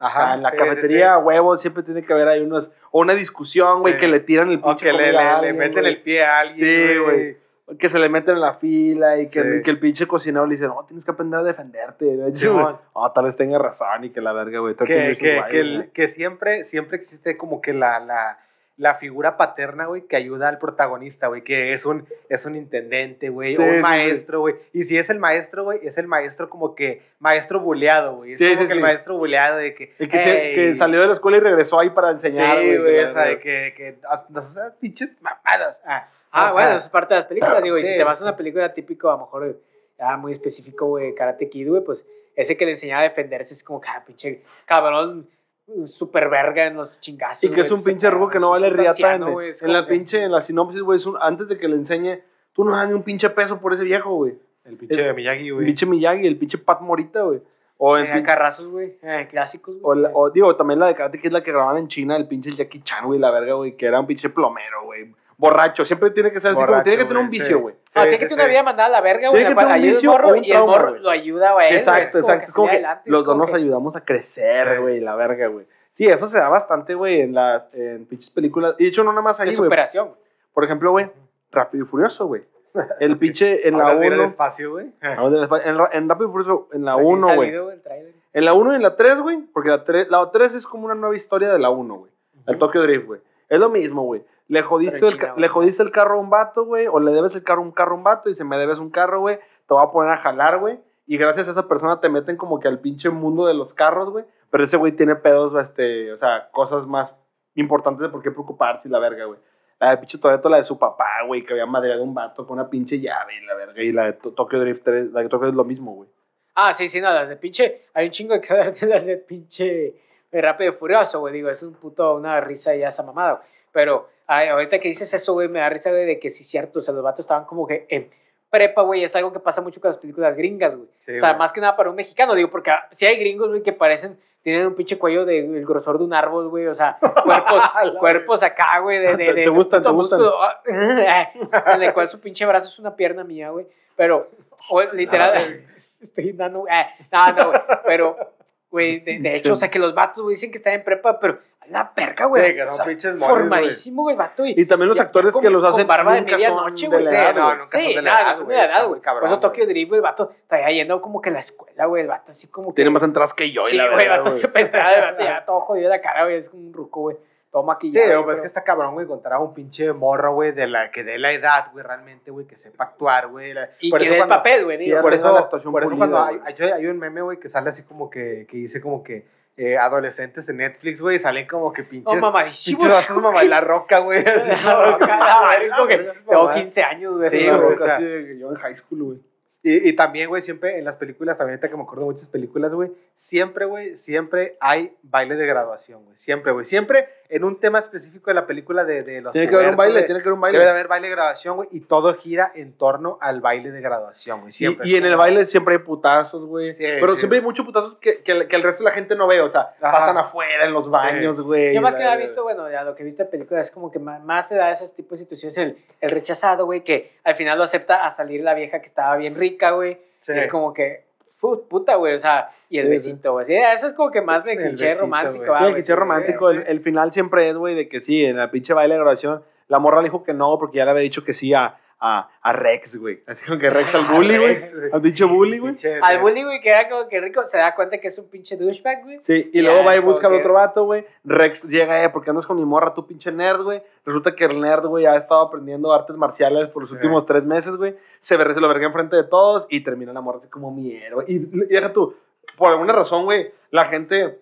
Ajá. Ah, en la sí, cafetería, sí, sí. huevos, siempre tiene que haber ahí unos, o una discusión, güey, que le tiran el O pinche que le, le, meten el pie a alguien. Sí, güey. Que se le meten en la fila y que, Sí. y que el pinche cocinero le dice, no, tienes que aprender a defenderte. ¿no? Sí, güey. Ah, tal vez tenga razón y que la verga, güey. Que, que, Why, que, güey. el- que siempre, siempre existe como que la, la, la figura paterna, güey, que ayuda al protagonista, güey, que es un, es un intendente, güey, Sí, o un maestro, güey. Y si es el maestro, güey, es el maestro como que maestro buleado, güey. Es como que el maestro buleado de que. El que, salió de la escuela y regresó ahí para enseñar, Sí, güey, o sea, de que, que ah, sé, pinches mamadas. Ah, Ah, o sea, bueno, eso es parte de las películas, digo, y si te vas a una película típico, a lo mejor ya muy específico, güey, Karate Kid, güey, pues ese que le enseñaba a defenderse es como que, ah, pinche cabrón, super verga en los chingazos. Y que es un pinche rubo que no vale riata en, en la pinche, en la sinopsis, güey, es un- antes de que le enseñe, tú no das ni un pinche peso por ese viejo, güey. El pinche de Miyagi, El güey. pinche Miyagi, el pinche Pat Morita, güey. O el Eh, pinche- carrazos, güey, eh, clásicos, O, güey. la- o, digo, también la de Karate Kid, la que grababan en China, el pinche Jackie Chan, güey, la verga, güey, que era un pinche plomero, güey. Borracho, siempre tiene que ser así, como Borracho, tiene que tener un güey, vicio, sí. güey. Ah, Sí, tiene sí, que tener sí. una vida mandada a la verga, güey. Tiene en que tener un vicio morro un y el morro güey. lo ayuda, güey. es Exacto, como exacto. que Es como que adelante, los dos como nos que- ayudamos a crecer, Sí. güey, la verga, güey. Sí, eso se da bastante, güey, en las en pinches películas. Y de hecho, no nada más ahí, güey. superación. Por ejemplo, güey, Rápido y Furioso, güey. El pinche en la Ahora sí era 1. despacio, güey. En, ra- en Rápido y Furioso, en la Recién 1, güey. En la 1 y en la 3, güey. Porque la 3, la 3 es como una nueva historia de la 1, güey. El Tokyo Drift, güey. Es lo mismo, güey. Le jodiste, el, China, le jodiste el carro a un vato, güey. O le debes el carro un carro a un vato. Y si me debes un carro, güey, te voy a poner a jalar, güey. Y gracias a esa persona te meten como que al pinche mundo de los carros, güey. Pero ese güey tiene pedos, este, o sea, cosas más importantes de por qué preocuparse y la verga, güey. La de pinche Toreto, la de su papá, güey, que había madreado un vato con una pinche llave y la verga. Y la de To- Tokyo Drift 3, la de Tokyo es lo mismo, güey. Ah, sí, sí, no, las de pinche. Hay un chingo de que hablar de las de pinche de Rápido y Furioso, güey. Digo, es un puto, una risa ya esa mamada, güey. Pero ay, ahorita que dices eso, güey, me da risa, güey, de que sí, cierto. O sea, los vatos estaban como que en prepa, güey. Es algo que pasa mucho con las películas gringas, güey. Sí, o sea, güey. más que nada para un mexicano, digo, porque si hay gringos, güey, que parecen. Tienen un pinche cuello del el grosor de un árbol, güey. O sea, cuerpos, cuerpos acá, güey, de, de, Te- de, te gustan, te gustan. ah, en el cual su pinche brazo es una pierna mía, güey. Pero, o, literal, estoy dando, ah, no, no, güey, pero, güey, de, de hecho, o sea, que los vatos, güey, dicen que están en prepa, pero la perca, güey, Sí, o sea, pinches formadísimo, güey, el vato, y, Y también los Ya- actores ya que con- los hacen con barba de medianoche, güey. Sí, no, güey. nunca son Sí, de la nada, edad, no son de güey, la edad, güey. cabrón, Por eso Tokyo güey. Drift, güey, el vato, está yendo como que a la escuela, güey, el vato así como que... Tiene más entradas que yo y Sí, la güey, el verdad, vato güey. se penetraba, el vato ya todo jodido de la cara, güey, es como un ruco, güey. Todo Sí, maquillado. pero yo es que está cabrón, güey, encontrar a un pinche morro, güey, de la, que dé la edad, güey, realmente, güey, que sepa actuar, güey. la- Y por que dé el cuando- papel, güey. Por tenga eso, la actuación por eso cuando hay, hay, hay un meme, güey, que sale así como que, que dice como que eh, adolescentes de Netflix, güey, salen como que No, pinches, pinches vatos mamá, la roca, güey. así, No, como que verga, Tengo mamá. 15 años, güey. Sí, Sí, que yo en high school, güey. Y, y también, güey, siempre en las películas, también ahorita que me acuerdo de muchas películas, güey, siempre, güey, siempre hay baile de graduación, güey. Siempre, güey. Siempre en un tema específico de la película de, de los Tiene que haber un baile, de- tiene que haber un Debe de baile. haber baile de graduación, güey, y todo gira en torno al baile de graduación, güey. Y, Siempre. y en el baile siempre hay putazos, güey. Sí, Pero sí. siempre hay muchos putazos que, que, el- que el resto de la gente no ve. O sea, Ajá. pasan afuera en los baños, güey. Yo más que verga. visto, bueno, ya lo que he visto en películas es como que más, más se da esos tipos de situaciones. El, el rechazado, güey, que al final lo acepta a salir la vieja que estaba bien rica, güey. Sí. Y es como que, puta, güey, o sea, y el Sí, besito, güey. Sí, eso es como que más de cliché romántico, güey. Sí, el güey, cliché romántico. el, el final siempre es, güey, de que sí, en la pinche baile de graduación, la morra le dijo que no, porque ya le había dicho que sí a, a, a Rex, güey. Así como que Rex al bully, güey. Güey. Al pinche bully, güey. Al bully, güey, que era como que rico, se da cuenta que es un pinche douchebag, güey. Sí, y luego va y busca al otro vato, güey. Rex llega, eh, porque andas con mi morra, tú pinche nerd, güey. Resulta que el nerd, güey, ha estado aprendiendo artes marciales por los Sí. últimos tres meses, güey. Se, ver- se lo verga enfrente de todos y termina la morra así como mi héroe. Y, y deja tú, por alguna razón, güey, la gente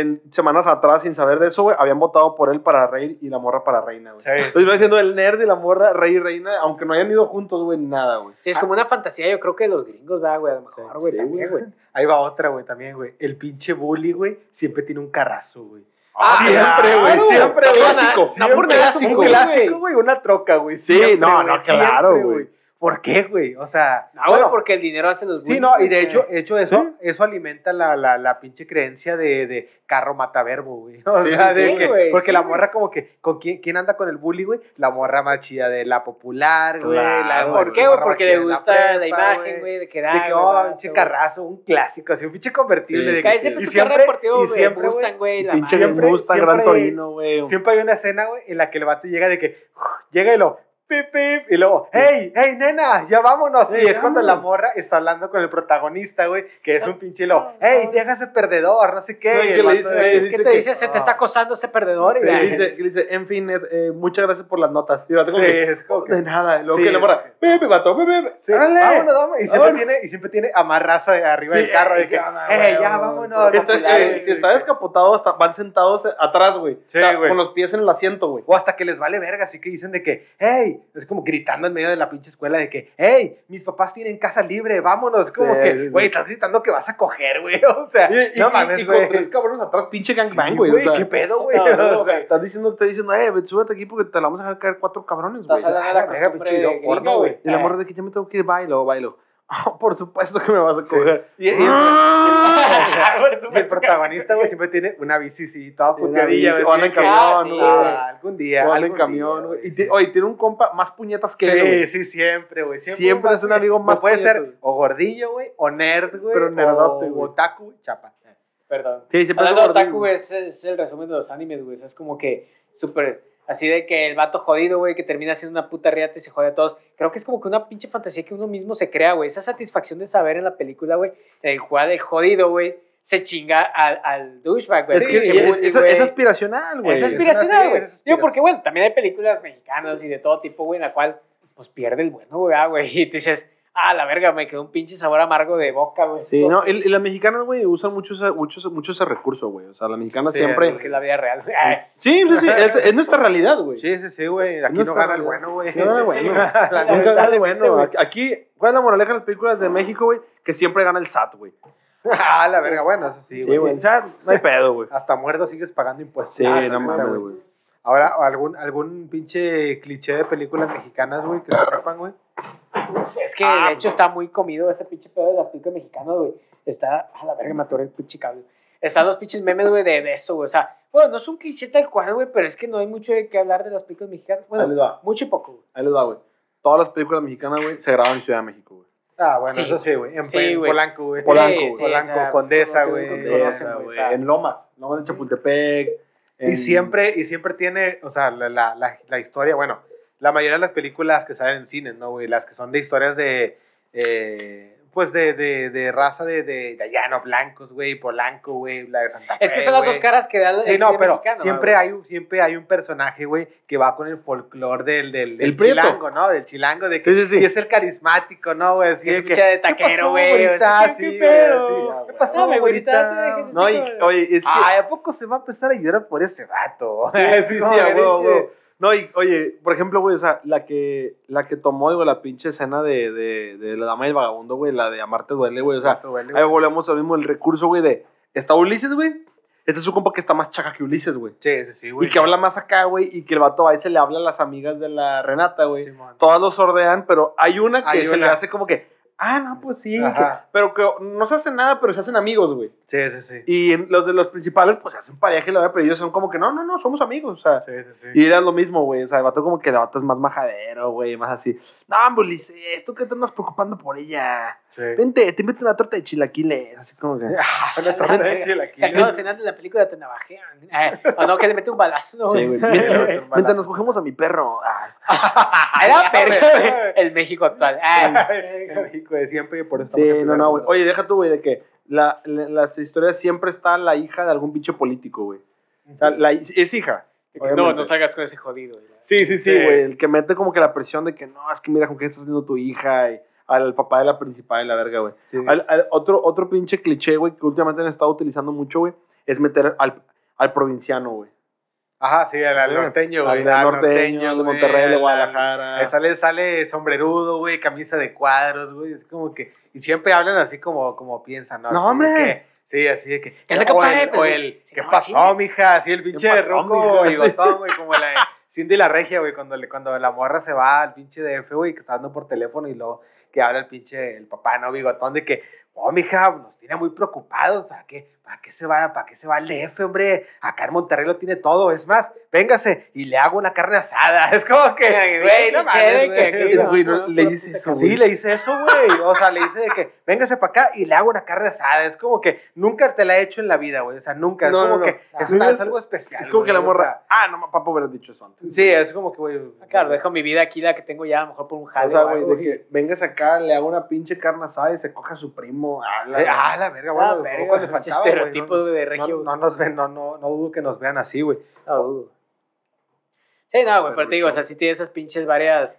en semanas atrás, sin saber de eso, güey, habían votado por él para rey y la morra para reina, güey. Sí. Entonces iba siendo el nerd y la morra rey y reina, aunque no hayan ido juntos, güey, nada, güey. Sí, es como una fantasía, yo creo que de los gringos, ¿verdad, güey? A lo mejor, güey, Sí, también, güey. Ahí va otra, güey, también, güey. El pinche bully, güey, siempre tiene un carrazo, güey. Ah, siempre, güey, claro, siempre, güey. clásico, no por un güey. clásico, güey, una troca, güey. Sí, Siempre, no, no, claro, güey. ¿Por qué, güey? O sea, No, güey, bueno, porque el dinero hace los Sí, no, y de hecho, hecho eso, Sí. eso alimenta la, la, la pinche creencia de, de carro mataverbo, güey. O Sí, sea, sí, de sí, que- güey, porque sí, la morra como que, ¿con quién, quién anda con el bully, güey? La morra más chida de la popular, güey. La ¿Por qué, güey? Porque le gusta la, prepa, imagen, güey, de que da. De que, oh, vato, pinche carrazo, un clásico, así, un pinche convertible. Sí, de que, siempre y siempre, deportivo, y güey, siempre, Mustang, güey, la Pinche Mustang, Gran Torino, güey. Siempre hay una escena, güey, en la que el vato llega de que llega y lo pip, pip, y luego, hey, hey, nena, ya vámonos. Sí, y es cuando la morra está hablando con el protagonista, güey, que es un pinche lo, no, hey, déjase perdedor, no sé qué. No, y y el que le vato dice, de eh, que- ¿Qué dice te que- dice? Se te está acosando ese perdedor. Sí, y. Que dice, dice, en fin, eh, muchas gracias por las notas. Y el vato como Sí, que, es como que- de nada. Y luego Sí, que la morra, pepe, vato, pepe, Sí, órale. vámonos, vámonos. Y siempre, Vámonos. tiene, y siempre tiene amarraza arriba Sí, del carro de eh, que, ¿qué onda, hey, ya, vámonos. Eh, si está descapotado, van sentados atrás, güey. Sí, o sea, güey. con los pies en el asiento, güey. O hasta que les vale verga, así que dicen de que, hey, es como gritando en medio de la pinche escuela de que, hey, mis papás tienen casa libre, vámonos. Como Sí, que, güey, estás gritando que vas a coger, güey. O sea, Y, y- no mames, y con tres cabrones atrás, pinche gangbang, Sí, güey. o sea, ¿Qué pedo, güey? No, no, O sea. Estás diciendo, te diciendo, eh, súbete aquí porque te la vamos a dejar caer cuatro cabrones, güey. Estás hablando de la Ah, verga, costumbre pinche video gringa, porno, güey. güey. Y la Eh. morra de que ya Oh, por supuesto que me vas a Sí. coger. Y, y el, y el protagonista, güey, siempre tiene una bici, sí, toda puteadilla, o anda en camión, Ah, sí, ah, algún día. O anda en camión, güey. Y Oye, tiene un compa más puñetas que él, Sí, güey. sí, siempre, güey. Siempre es un amigo más Puede ser o gordillo, güey, o nerd, güey. Pero nerdote, o güey. otaku, güey, chapa. Perdón. Sí, siempre Hablando de otaku, es, es el resumen de los animes, güey. O es como que súper así de que el vato jodido, güey, que termina siendo una puta riata y se jode a todos. Creo que es como que una pinche fantasía que uno mismo se crea, güey. Esa satisfacción de saber en la película, güey, el cual el jodido, güey, se chinga al, al douchebag, güey. Es que es, aspiracional, güey. Es aspiracional, güey. Digo, porque, bueno, también hay películas mexicanas y de todo tipo, güey, en la cual, pues, pierde el bueno, güey, ah, güey. Y tú dices, ah, la verga, me quedó un pinche sabor amargo de boca, güey. Sí, no, y, y las mexicanas, güey, usan mucho ese, mucho, ese- mucho ese recurso, güey. O sea, las mexicanas Sí, siempre... Porque es la vida real, güey. Ay, Sí, sí, sí, es, es nuestra realidad, güey. Sí, sí, sí, güey. Aquí No no, está gana el mal. bueno, güey. No gana el bueno. La Nunca gana el bueno. güey. Aquí, ¿cuál es la moraleja de las películas de México, güey? Que siempre gana el SAT, güey. Ah, la verga, bueno, eso sí, Sí, güey. güey, el SAT, no hay pedo, güey. Hasta muerto sigues pagando impuestos. Sí, Ah, no neta, mames, güey. Ahora, algún, algún pinche cliché de películas mexicanas, güey, que se sepan, güey. Es que Ah, de hecho está muy comido este pinche pedo de las películas mexicanas, güey. Está, a la verga, me atoré el pinche cable. Están los pinches memes, güey, de, de eso, güey. O sea, bueno, no es un cliché tal cual, güey, pero es que no hay mucho de qué hablar de las películas mexicanas. Ahí les Bueno, va, mucho y poco, güey. ahí les va, güey. Todas las películas mexicanas, güey, se graban en Ciudad de México, güey. Ah, bueno, Sí. eso sí, güey. En, Sí, en güey. Polanco, güey. Polanco, Sí, güey. sí, Polanco, o sea, Condesa, pues, güey. Condesa, güey, o güey. sea. En Lomas, Lomas de Chapultepec. Y siempre, y siempre tiene, o sea, la, la, la, la historia, bueno, la mayoría de las películas que salen en cines, ¿no, güey? Las que son de historias de, eh, pues de, de, de raza de, de, de allá, ¿no? Blancos, güey, Polanco, güey, la de Santa Fe. Es que son las dos güey. caras que da el Sí, no, pero mexicano, siempre güey. hay, un- siempre hay un personaje, güey, que va con el folclore del, del, del El prieto. chilango, ¿no? Del chilango, de que Sí, sí, sí. y es el carismático, ¿no, güey? Así Es de que, pinche de ¿qué taquero, pasó, güey? Así que, Sí, ¿qué güey, pedo? sí. Ah, ¿Qué güey. pasó, No, güey, ahorita te dejes No, y, Sí, oye, es que. Ay, ¿a poco se va a empezar a llorar por ese vato? Sí, sí, Como a huevo. No, y oye, por ejemplo, güey, o sea, la que, la que tomó, digo, la pinche escena de, de, de la dama y el vagabundo, güey, la de Amarte duele, güey, o sea, Duele, ahí volvemos al mismo, el recurso, güey, de, está Ulises, güey, este es su compa que está más chaca que Ulises, güey, Sí, sí, sí, güey. y que habla más acá, güey, y que el vato ahí se le habla a las amigas de la Renata, güey, Simón. todas lo sordean, pero hay una que Hay se le hace como que, ah, no, pues sí, que- pero que no se hacen nada, pero se hacen amigos, güey, Sí, sí, sí. y en los de los principales, pues se hacen pareja y la verdad, pero ellos son como que, no, no, no, somos amigos, o sea, Sí, sí, sí. y era lo mismo, güey. O sea, el vato como que el vato es más majadero, güey. Más así. No, hombre, Ulises, ¿tú qué te andas preocupando por ella? Sí. Vente, te meto una torta de chilaquiles. Así como que. Una torta de chilaquiles. Al final de la película te navajean. Eh, o no, que le mete un balazo. ¿no? Sí, güey. Sí, Mientras, güey. mientras nos cogemos a mi perro. Ah. Era güey. El México actual. Ah. En México de siempre y por eso Sí, estamos no, no, güey. Oye, deja tú, güey, de que la, la- las historias siempre está la hija de algún pinche político, güey. O sea, la- es hija. No, no salgas con ese jodido. güey. Sí, sí, sí, Sí. güey. El que mete como que la presión de que no, es que mira con qué está haciendo tu hija y al papá de la principal y la verga, güey. Sí, Al- al- otro, otro pinche cliché, güey, que últimamente han estado utilizando mucho, güey, es meter al, al provinciano, güey. Ajá, sí, al, al norteño, Al güey. del al norteño, al de Monterrey, de al- Guadalajara. al- Sale, sale sombrerudo, güey, camisa de cuadros, güey. Es como que. Y siempre hablan así como, como piensan, ¿no? No, hombre. que- sí, así de que. ¿Qué o el, pues, o el, ¿Qué pasó, mija? Así el pinche pasó, roco bigotón, güey, como la de Cindy la regia, güey, cuando, le- cuando la morra se va al pinche DF, güey, que está dando por teléfono y luego que habla el pinche, el papá, ¿no? Bigotón, de que, oh, mija, nos tiene muy preocupados, ¿para qué? ¿Para qué se va, para qué se va al DF, hombre? Acá en Monterrey lo tiene todo, es más, véngase y le hago una carne asada. Es como que, güey, no mames, le puta eso. Sí, le hice eso, güey. O sea, le dice de que véngase para acá y le hago una carne asada. Es como que nunca te la he hecho en la vida, güey. O sea, nunca. Es No, como no, no. que Ah, es, una- es- es algo especial. Es como que la güey, o morra. ah, no, papá, hubiera dicho eso antes. sea, sí, es como que, güey. Ah, Claro, dejo mi vida aquí, la que tengo ya, a lo mejor por un jale. O sea, güey, de que vengas acá, le hago una pinche carne asada y se coja a su primo. Ah, la, Eh, Ah, la verga, bueno, Ah, pinche faltaba, estereotipo no, de no, regio. no nos ven, no, no, no dudo que nos vean así, güey. No dudo. Sí, no, güey, Pero pero te digo, o sea, sí tiene esas pinches varias,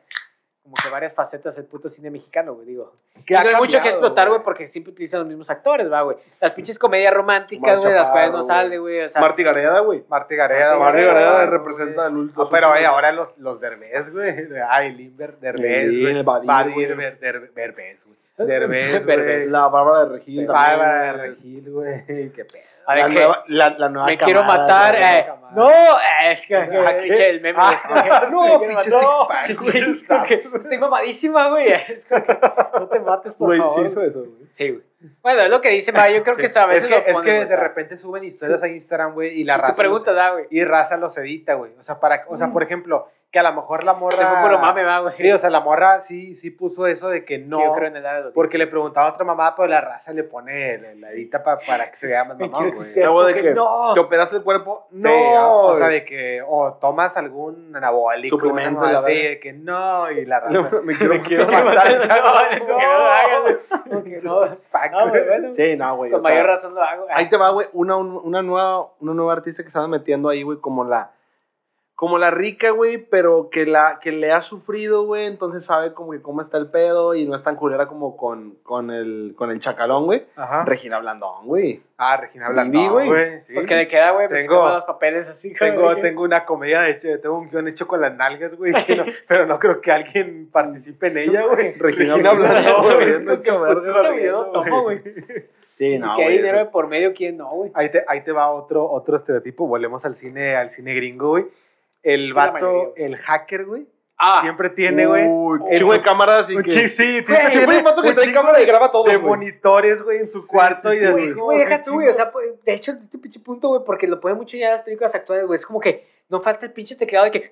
como que varias facetas el puto cine mexicano, güey, digo. Que hay mucho que explotar, güey, porque siempre utilizan los mismos actores, va, güey. Las pinches comedias románticas, güey, las cuales no sale, güey, o sea. Marti Gareda, güey. Marti Gareda, Marti Marti Gareda, güey. representa el último. No, pero oye, ahora los, los Derbez, güey. Ay, Limber, Derbez, güey. Badir, güey. Derbez, güey. Derbez, güey. La Bárbara de Regil. Bárbara de Regil, güey. Qué pedo. A ver, La que nueva, la, la nueva me quiero matar. eh, no, eh, es que, el meme. Ah, es como que, no, me pinche six pack, es. Estoy mamadísima, güey. Es como que, no te mates, por Güey, sí favor. hizo eso, güey. Sí, güey. Bueno, es lo que dice, va. Yo creo que Sí. a veces es que, lo es que de repente suben historias a Instagram, güey, y la Tu raza. pregunta, los, da, güey. y raza los edita, güey. O sea, para, o sea, por ejemplo, que a lo mejor la morra. Se fue puro mame, va, güey. Sí, o sea, la morra sí, sí puso eso de que no. Yo creo en el los Porque le preguntaba a otra mamá, pero la raza le pone la, la edita pa- para que se vea más quiero güey. es Luego de que que no. ¿Te operaste el cuerpo? Sí, No. o sea, de que o tomas algún anabólico, Suplemento una mamá así, de que no, y la raza. No, me quiero, Me quiero No, matar. no, no, no, no, no. No, güey, güey. bueno. Sí, no, güey. Con o sea, mayor razón lo hago. Ahí te va, güey, una, una, nueva, una nueva artista que se anda metiendo ahí, güey, como la, como la rica, güey, pero que, la, que le ha sufrido, güey, entonces sabe como que cómo está el pedo y no es tan culera como con, con, el, con el chacalón, güey. Ajá. Regina Blandón, güey. Ah, Regina Blandón, güey. güey. sí. Pues que le queda, güey. Pues Tengo- los papeles así. Tengo, güey. tengo una comedia, de hecho, tengo un guion hecho con las nalgas, güey, no- pero no creo que alguien participe en ella, güey. Regina Blandón, güey. Sí, Si- no, si hay dinero de por medio, ¿quién no, güey? Ahí te, ahí te va otro, otro estereotipo, volvemos al cine, al cine gringo, güey. El vato, el hacker, güey, Ah, siempre tiene, güey, chingo de cámaras y un que... chi- sí, Güey, tiene Siempre hay un vato que un trae cámara y graba todo, de güey. monitores, güey, en su Sí, cuarto sí, y sí, así güey. deja tú, güey. O sea, pues, de hecho, este pinche punto, güey, porque lo pueden mucho ya en las películas actuales, güey. Es como que no falta el pinche teclado de que.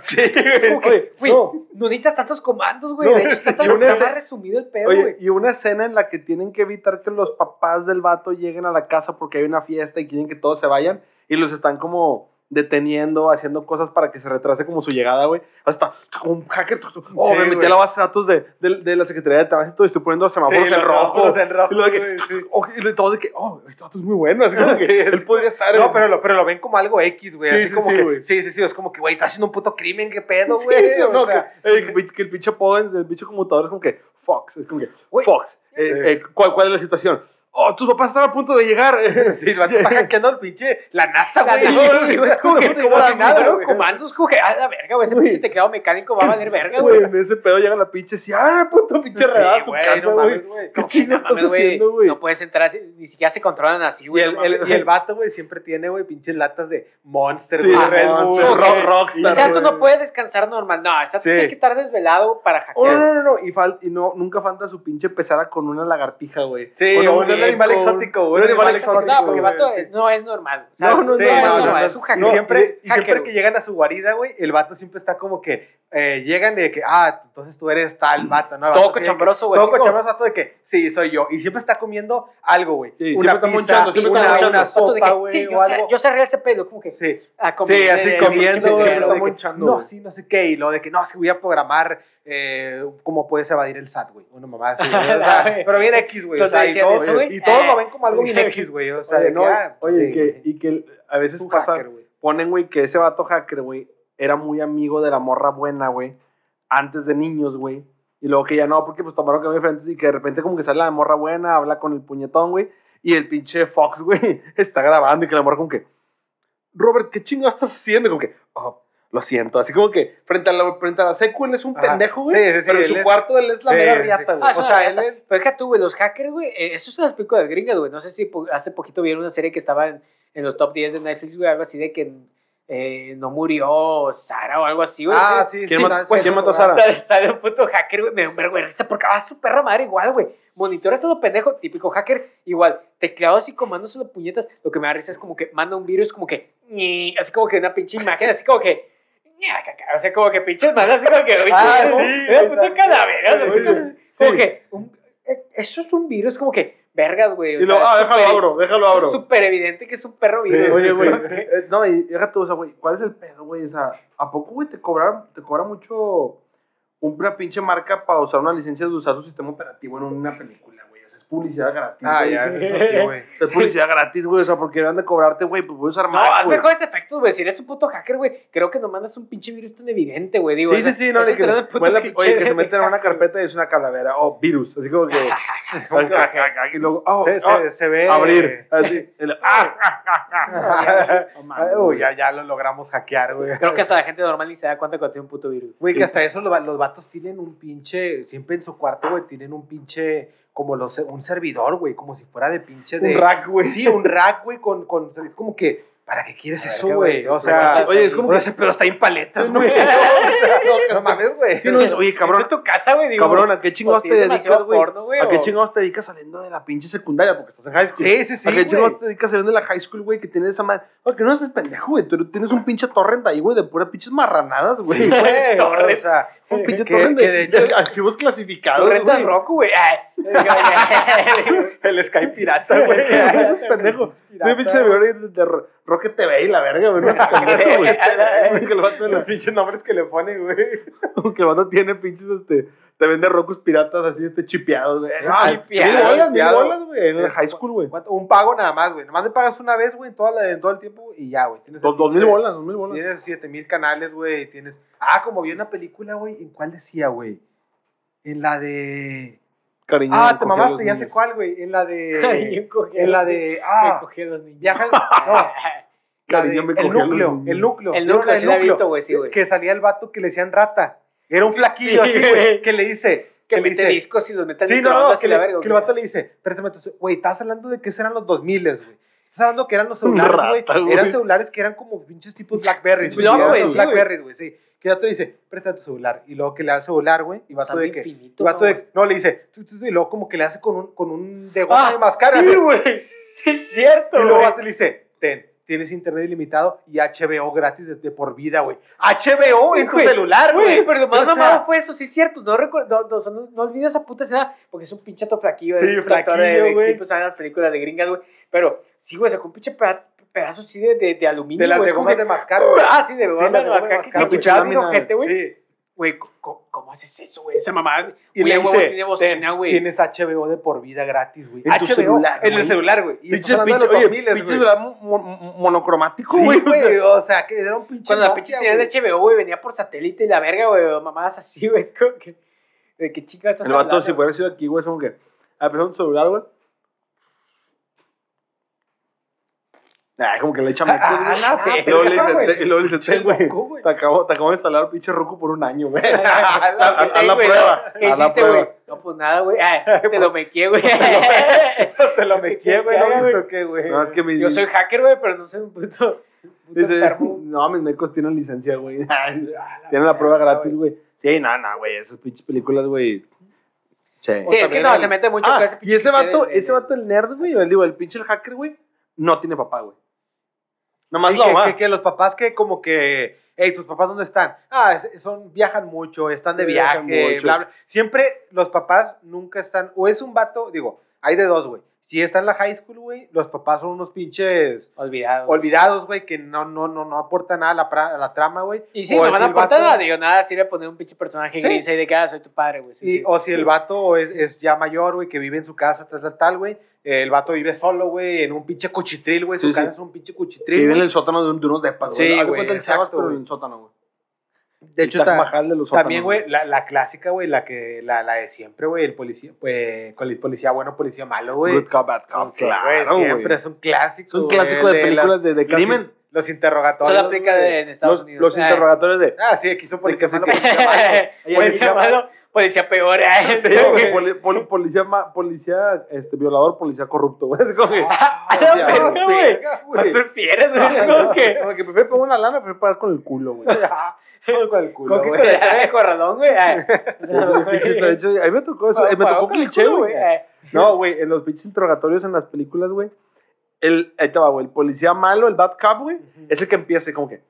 Sí, Es como que, güey, no. no necesitas tantos comandos, güey. No, de hecho, está tan una está resumido el pedo, Oye, güey. y una escena en la que tienen que evitar que los papás del vato lleguen a la casa porque hay una fiesta y quieren que todos se vayan y los están como deteniendo, haciendo cosas para que se retrase como su llegada, güey. Hasta un hacker. Oh, Sí, me metí güey. a la base de datos de, de, de la Secretaría de Tránsito y estoy poniendo semáforos Sí, en rojo. en rojo, Y luego de que, sí. oh, y todo de que, oh, este dato es muy bueno. Así como que él podría estar. No, en- pero lo, pero lo ven como algo X, güey. Sí, así sí, como sí, que. güey. Sí, sí, sí. Es como que, güey, está haciendo un puto crimen, qué pedo, güey. sí, o no, sea, que, eh, que, el pinche apodo del bicho conmutador es como que Fox. Es como que, Fox. eh, eh, ¿cuál, ¿Cuál es la situación? Oh, tus papás están a punto de llegar. Sí, vato está hackeando el pinche. La NASA, La güey. sí, güey, es como que, Como si nada, güey. comandos, como que, a la verga, güey, ese pinche teclado mecánico va a valer verga, Güey, güey. en ese pedo llega la pinche así, ah, puto pinche Sí, redada su güey, casa. ¿Qué chingo estás haciendo, güey? No puedes entrar así, ni siquiera se controlan así, güey. y el vato, güey, siempre tiene, güey, pinches latas de Monster, Sí, güey, ah, Red Bull, Rockstar, Ese vato güey. no puede descansar normal. No, Sí. tiene que estar desvelado para Oh, hackear. no, no, no, y, no, nunca falta su pinche pesada con una lagartija, güey. Sí, Con o un animal exótico, un güey, un animal exótico, No, porque vato sí. no es normal. O sea, No, no, es no, normal, no, no. es un Y hacker. siempre, y Hacker, siempre que llegan a su guarida, güey, el vato siempre está como que eh, llegan de que, ah, entonces tú eres tal vato, ¿no? Vato Todo cochambroso, güey. Todo cochambroso, vato de que, sí, soy yo. Y siempre está comiendo algo, güey. Sí, una pizza, una, una sopa, güey, Sí, o algo. yo cerré ese pelo, como que. Sí. a comer, Sí, así comiendo, güey, no, sí, no sé qué, y lo de que, no, es que voy a programar eh, cómo puedes evadir el SAT, güey, una mamá así, o sea, pero bien X, güey, o sea, y eso, güey. Y todos lo ven como algo bien X, güey, o sea, Oye, de no, que, ah, oye, sí, que, güey. y que a Es veces pasa, hacker, ponen, güey, que ese vato hacker, güey, era muy amigo de la morra buena, güey, antes de niños, güey. Y luego que ya no, porque pues tomaron caminos diferentes y que de repente como que sale la morra buena, habla con el puñetón, güey. Y el pinche Fox, güey, está grabando y que la morra como que, Robert, ¿qué chingados estás haciendo? Y como que, oh, lo siento. Así como que frente a la, frente a la secu él es un Ajá. pendejo, güey. Sí, sí, sí, pero en su es- cuarto él es la Sí, mera sí. riata, güey. Ah, O sea, él es- Pero deja tú, güey, los hackers, güey, eh, eso se las explico de gringas, güey. No sé si po- hace poquito vieron una serie que estaba en, en los top 10 de Netflix, güey, algo así de que eh, no murió Sara o algo así, güey. Ah, Sí. sí, ¿Quién sí, mató- quién mató a Sara? Sale, sale un puto hacker, güey, me vergüenza porque va su perra madre igual, güey. Monitores todo pendejo, típico hacker, igual. Teclados y comandos solo puñetas. Lo que me da risa es como que manda un virus, como que, así como que una pinche imagen, así como que, o sea, como que pinches manos, así como que, Ah, sí, también. calavera, sí, como- sí. que, un- eh, eso es un virus, como que, vergas, güey. o Y luego, sea, ah, déjalo abro, déjalo abro. Es súper evidente que es un perro virus. Oye, güey, eh, no, y déjate, o sea, güey, ¿cuál es el pedo, güey? O sea, ¿a poco, güey, te cobran, te cobra mucho una pinche marca para usar una licencia de usar su sistema operativo en una película, publicidad gratis. Ah, güey. ya, eso sí, güey. Es publicidad gratis, güey, o sea, porque van de cobrarte, güey, pues voy a usar No, Mac, haz güey. mejores efectos, güey. Si eres un puto hacker, güey, creo que no mandas un pinche virus tan evidente, güey. Digo, Sí, o sea, sí, sí, no, que, cliché oye, que se meten en una carpeta y es una calavera, o virus, así como que, y luego, oh, Se, oh, se, se ve. abrir, así, ah, ah, ah, ah. No Uy, ya, ya lo logramos hackear, güey. Creo que hasta la gente normal ni se da cuenta cuando tiene un puto virus. Güey, que hasta eso los vatos tienen un pinche, siempre en su cuarto, güey, tienen un pinche, como los, un servidor, güey, como si fuera de pinche de... Un rack, güey. Sí, un rack, güey, con, con, es como que, ¿para qué quieres ver, eso, güey? O sea, oye, es como que- ese pedo está en paletas, No, güey. no, No, no mames, güey. Sí, no, es, oye, cabrón, En tu casa, güey, digo. cabrón, ¿a qué chingados o te dedicas, güey? ¿A qué chingados te dedicas saliendo de la pinche secundaria? Porque estás en high school. Sí, sí, sí, ¿A qué chingados te dedicas saliendo de la high school, güey? Que tienes esa madre. Porque no seas pendejo, güey. Tú tienes un pinche torrent ahí, güey, de puras pinches marranadas, güey. Sí, güey. O sea, Un pinche que- torrent que de, de hecho- de archivos clasificados, rentas güey. Roku, güey. Ay. el Sky pirata, güey. Pendejo. De pinche servidor de, de Ro- Rocket TV y la verga, güey. Que el vato de Los pinches nombres que le ponen, güey. que el vato tiene pinches, este... Te vende rocos piratas así, este, chipeados, güey. Ah, Mil chipeados, bolas, mil bolas, güey. En el high school, güey. Un pago nada más, güey. Nomás le pagas una vez, güey, en, toda la- en todo el tiempo y ya, güey. Tienes el Dos, dos mil bolas, dos mil bolas. Tienes siete mil canales, güey. Tienes. Ah, como vi una película, güey. ¿En cuál decía, güey? En la de. Cariño. Ah, te mamaste, ya sé cuál, güey. En la de. yo cogí en la de. Me Ah, cogí a los niños. viaja al. No, Cariño, de- me el cogí a los núcleo, niños. el núcleo. El ¿Vieron la núcleo, sí la he núcleo? visto, güey, sí, güey. Que salía el vato que le decían rata. Era un flaquillo Sí, así, güey. Que le dice. Que le mete dice. discos y los mete al Sí, no, no, microondas que, le- verga, que el vato le dice, espérate, güey, estás hablando de que esos eran los 2000, güey. Estás hablando que eran los celulares, güey. Eran celulares que eran como pinches tipos Blackberry. No, güey, sí, güey. Blackberries, güey, sí. Que el vato dice, presta tu celular. Y luego que le da el celular, güey. Y vato de que. infinito, vato ¿no, de, no, le dice, tu, tu, tu, y luego como que le hace con un, con un de goma Ah, de mascara. Sí, güey. Es cierto, Y luego vato le dice, ten, tienes internet ilimitado y HBO gratis de, de por vida, güey. HBO Sí, en tu celular, güey. Pero lo más mamado fue eso, sí es cierto. No recuerdo, no, no, no, no olvido esa puta escena porque es un pinche flaquillo. Sí, flaquillo, güey. Sí, pues en las películas de gringas, güey. Pero sí, güey, sacó un pinche peda- pedazos así de, de, de aluminio. De las de gomas de mascar, güey. Ah, sí, de Sí, goma las de mascar. mascar, Que güey. Güey. Güey, ¿cómo, ¿cómo haces eso, güey? Esa mamá. Y güey, a huevo tiene bocina, "Ten, güey. Tienes HBO de por vida gratis, güey. En tu HBO celular, En el güey. celular, güey. Y Pinche, pinche, de los oye, 2000, pinche güey. celular mo- mo- monocromático, Sí, güey. güey. O sea, que era un pinche Cuando la pinche señal de güey. HBO, güey, venía por satélite y la verga, güey, mamadas así, güey. Es como que. ¿De qué chica estás El vato, hablando? si fuera sido aquí, güey, es como que. Ah, pero un celular, güey. Ah, como que le echa mecos, Ah, güey. la Y luego le dice, güey. te- y luego le dice, Che, ten, güey. loco, güey. Te acabo, te acabo de instalar pinche ruco por un año, güey. A la- ¿Qué, la prueba. ¿Qué hiciste, güey? No, pues nada, güey. Ah, te lo mequé, güey. Te lo me ¿Qué güey. ¿No qué, güey? No, es que mi. Yo soy hacker, güey, pero no soy un puto. Dice, no, mis mecos tienen licencia, güey. Ah, Tienen la prueba gratis, güey. Sí, nada, nada, güey. Esas pinches películas, güey. Che. Sí, es que no, se mete mucho Ah, con ese y pinche ese cliché vato, ese vato, el nerd, güey, digo, el pinche hacker, güey, no tiene papá, güey. Nomás Sí, que, que, que los papás que como que, hey, ¿tus papás dónde están? Ah, son, viajan mucho, están de Sí, viaje, bla, bla. Siempre los papás nunca están, o es un vato, digo, hay de dos, güey. Si está en la high school, güey, los papás son unos pinches Olvidado. güey. olvidados, güey, que no, no, no, no aportan nada a la, a la trama, güey. Y sí, O no van a aportar nada. Digo, nada sirve poner un pinche personaje Sí. gris ahí de que, ah, soy tu padre, güey. Sí, sí. O si el vato es, es ya mayor, güey, que vive en su casa, tal, tal, tal, güey. El vato vive solo, güey, en un pinche cuchitril, güey. Su Sí, sí. casa es un pinche cuchitril. vive en güey. el sótano de, un- de unos depas, Sí, Haz de güey, el pero güey. en el sótano, güey. De hecho, Taj ta- Mahal de los también, güey, la, la clásica, güey, la que la, la de siempre, güey, el policía, pues, con el policía bueno, policía malo, güey. Good cop, bad cop, Sí, güey, claro, siempre güey. es un clásico. Es un güey, clásico de las- películas de, de los crimen. Los, interrogatorios. Solo aplica güey. de- en Estados Los, Unidos. los Ah. interrogatorios de... Ah, sí, aquí son policía malo, policía malo. Policía malo, policía peor. ah, Sí, güey. poli- poli- policía, ma- policía este, violador, policía corrupto, güey. Es como que, Ah, güey. ¿Cuál güey. prefieres, güey? Como que. como que prefiero pagar una lana, prefiero pagar con el culo, güey. Con el culo, con de corralón, güey. ah. A mí me tocó eso, eh, me tocó cliché, güey. ah. No, güey, en los pinches interrogatorios en las películas, güey. El, ahí te va, güey. El policía malo, el bad cop, güey, es el que empieza como que.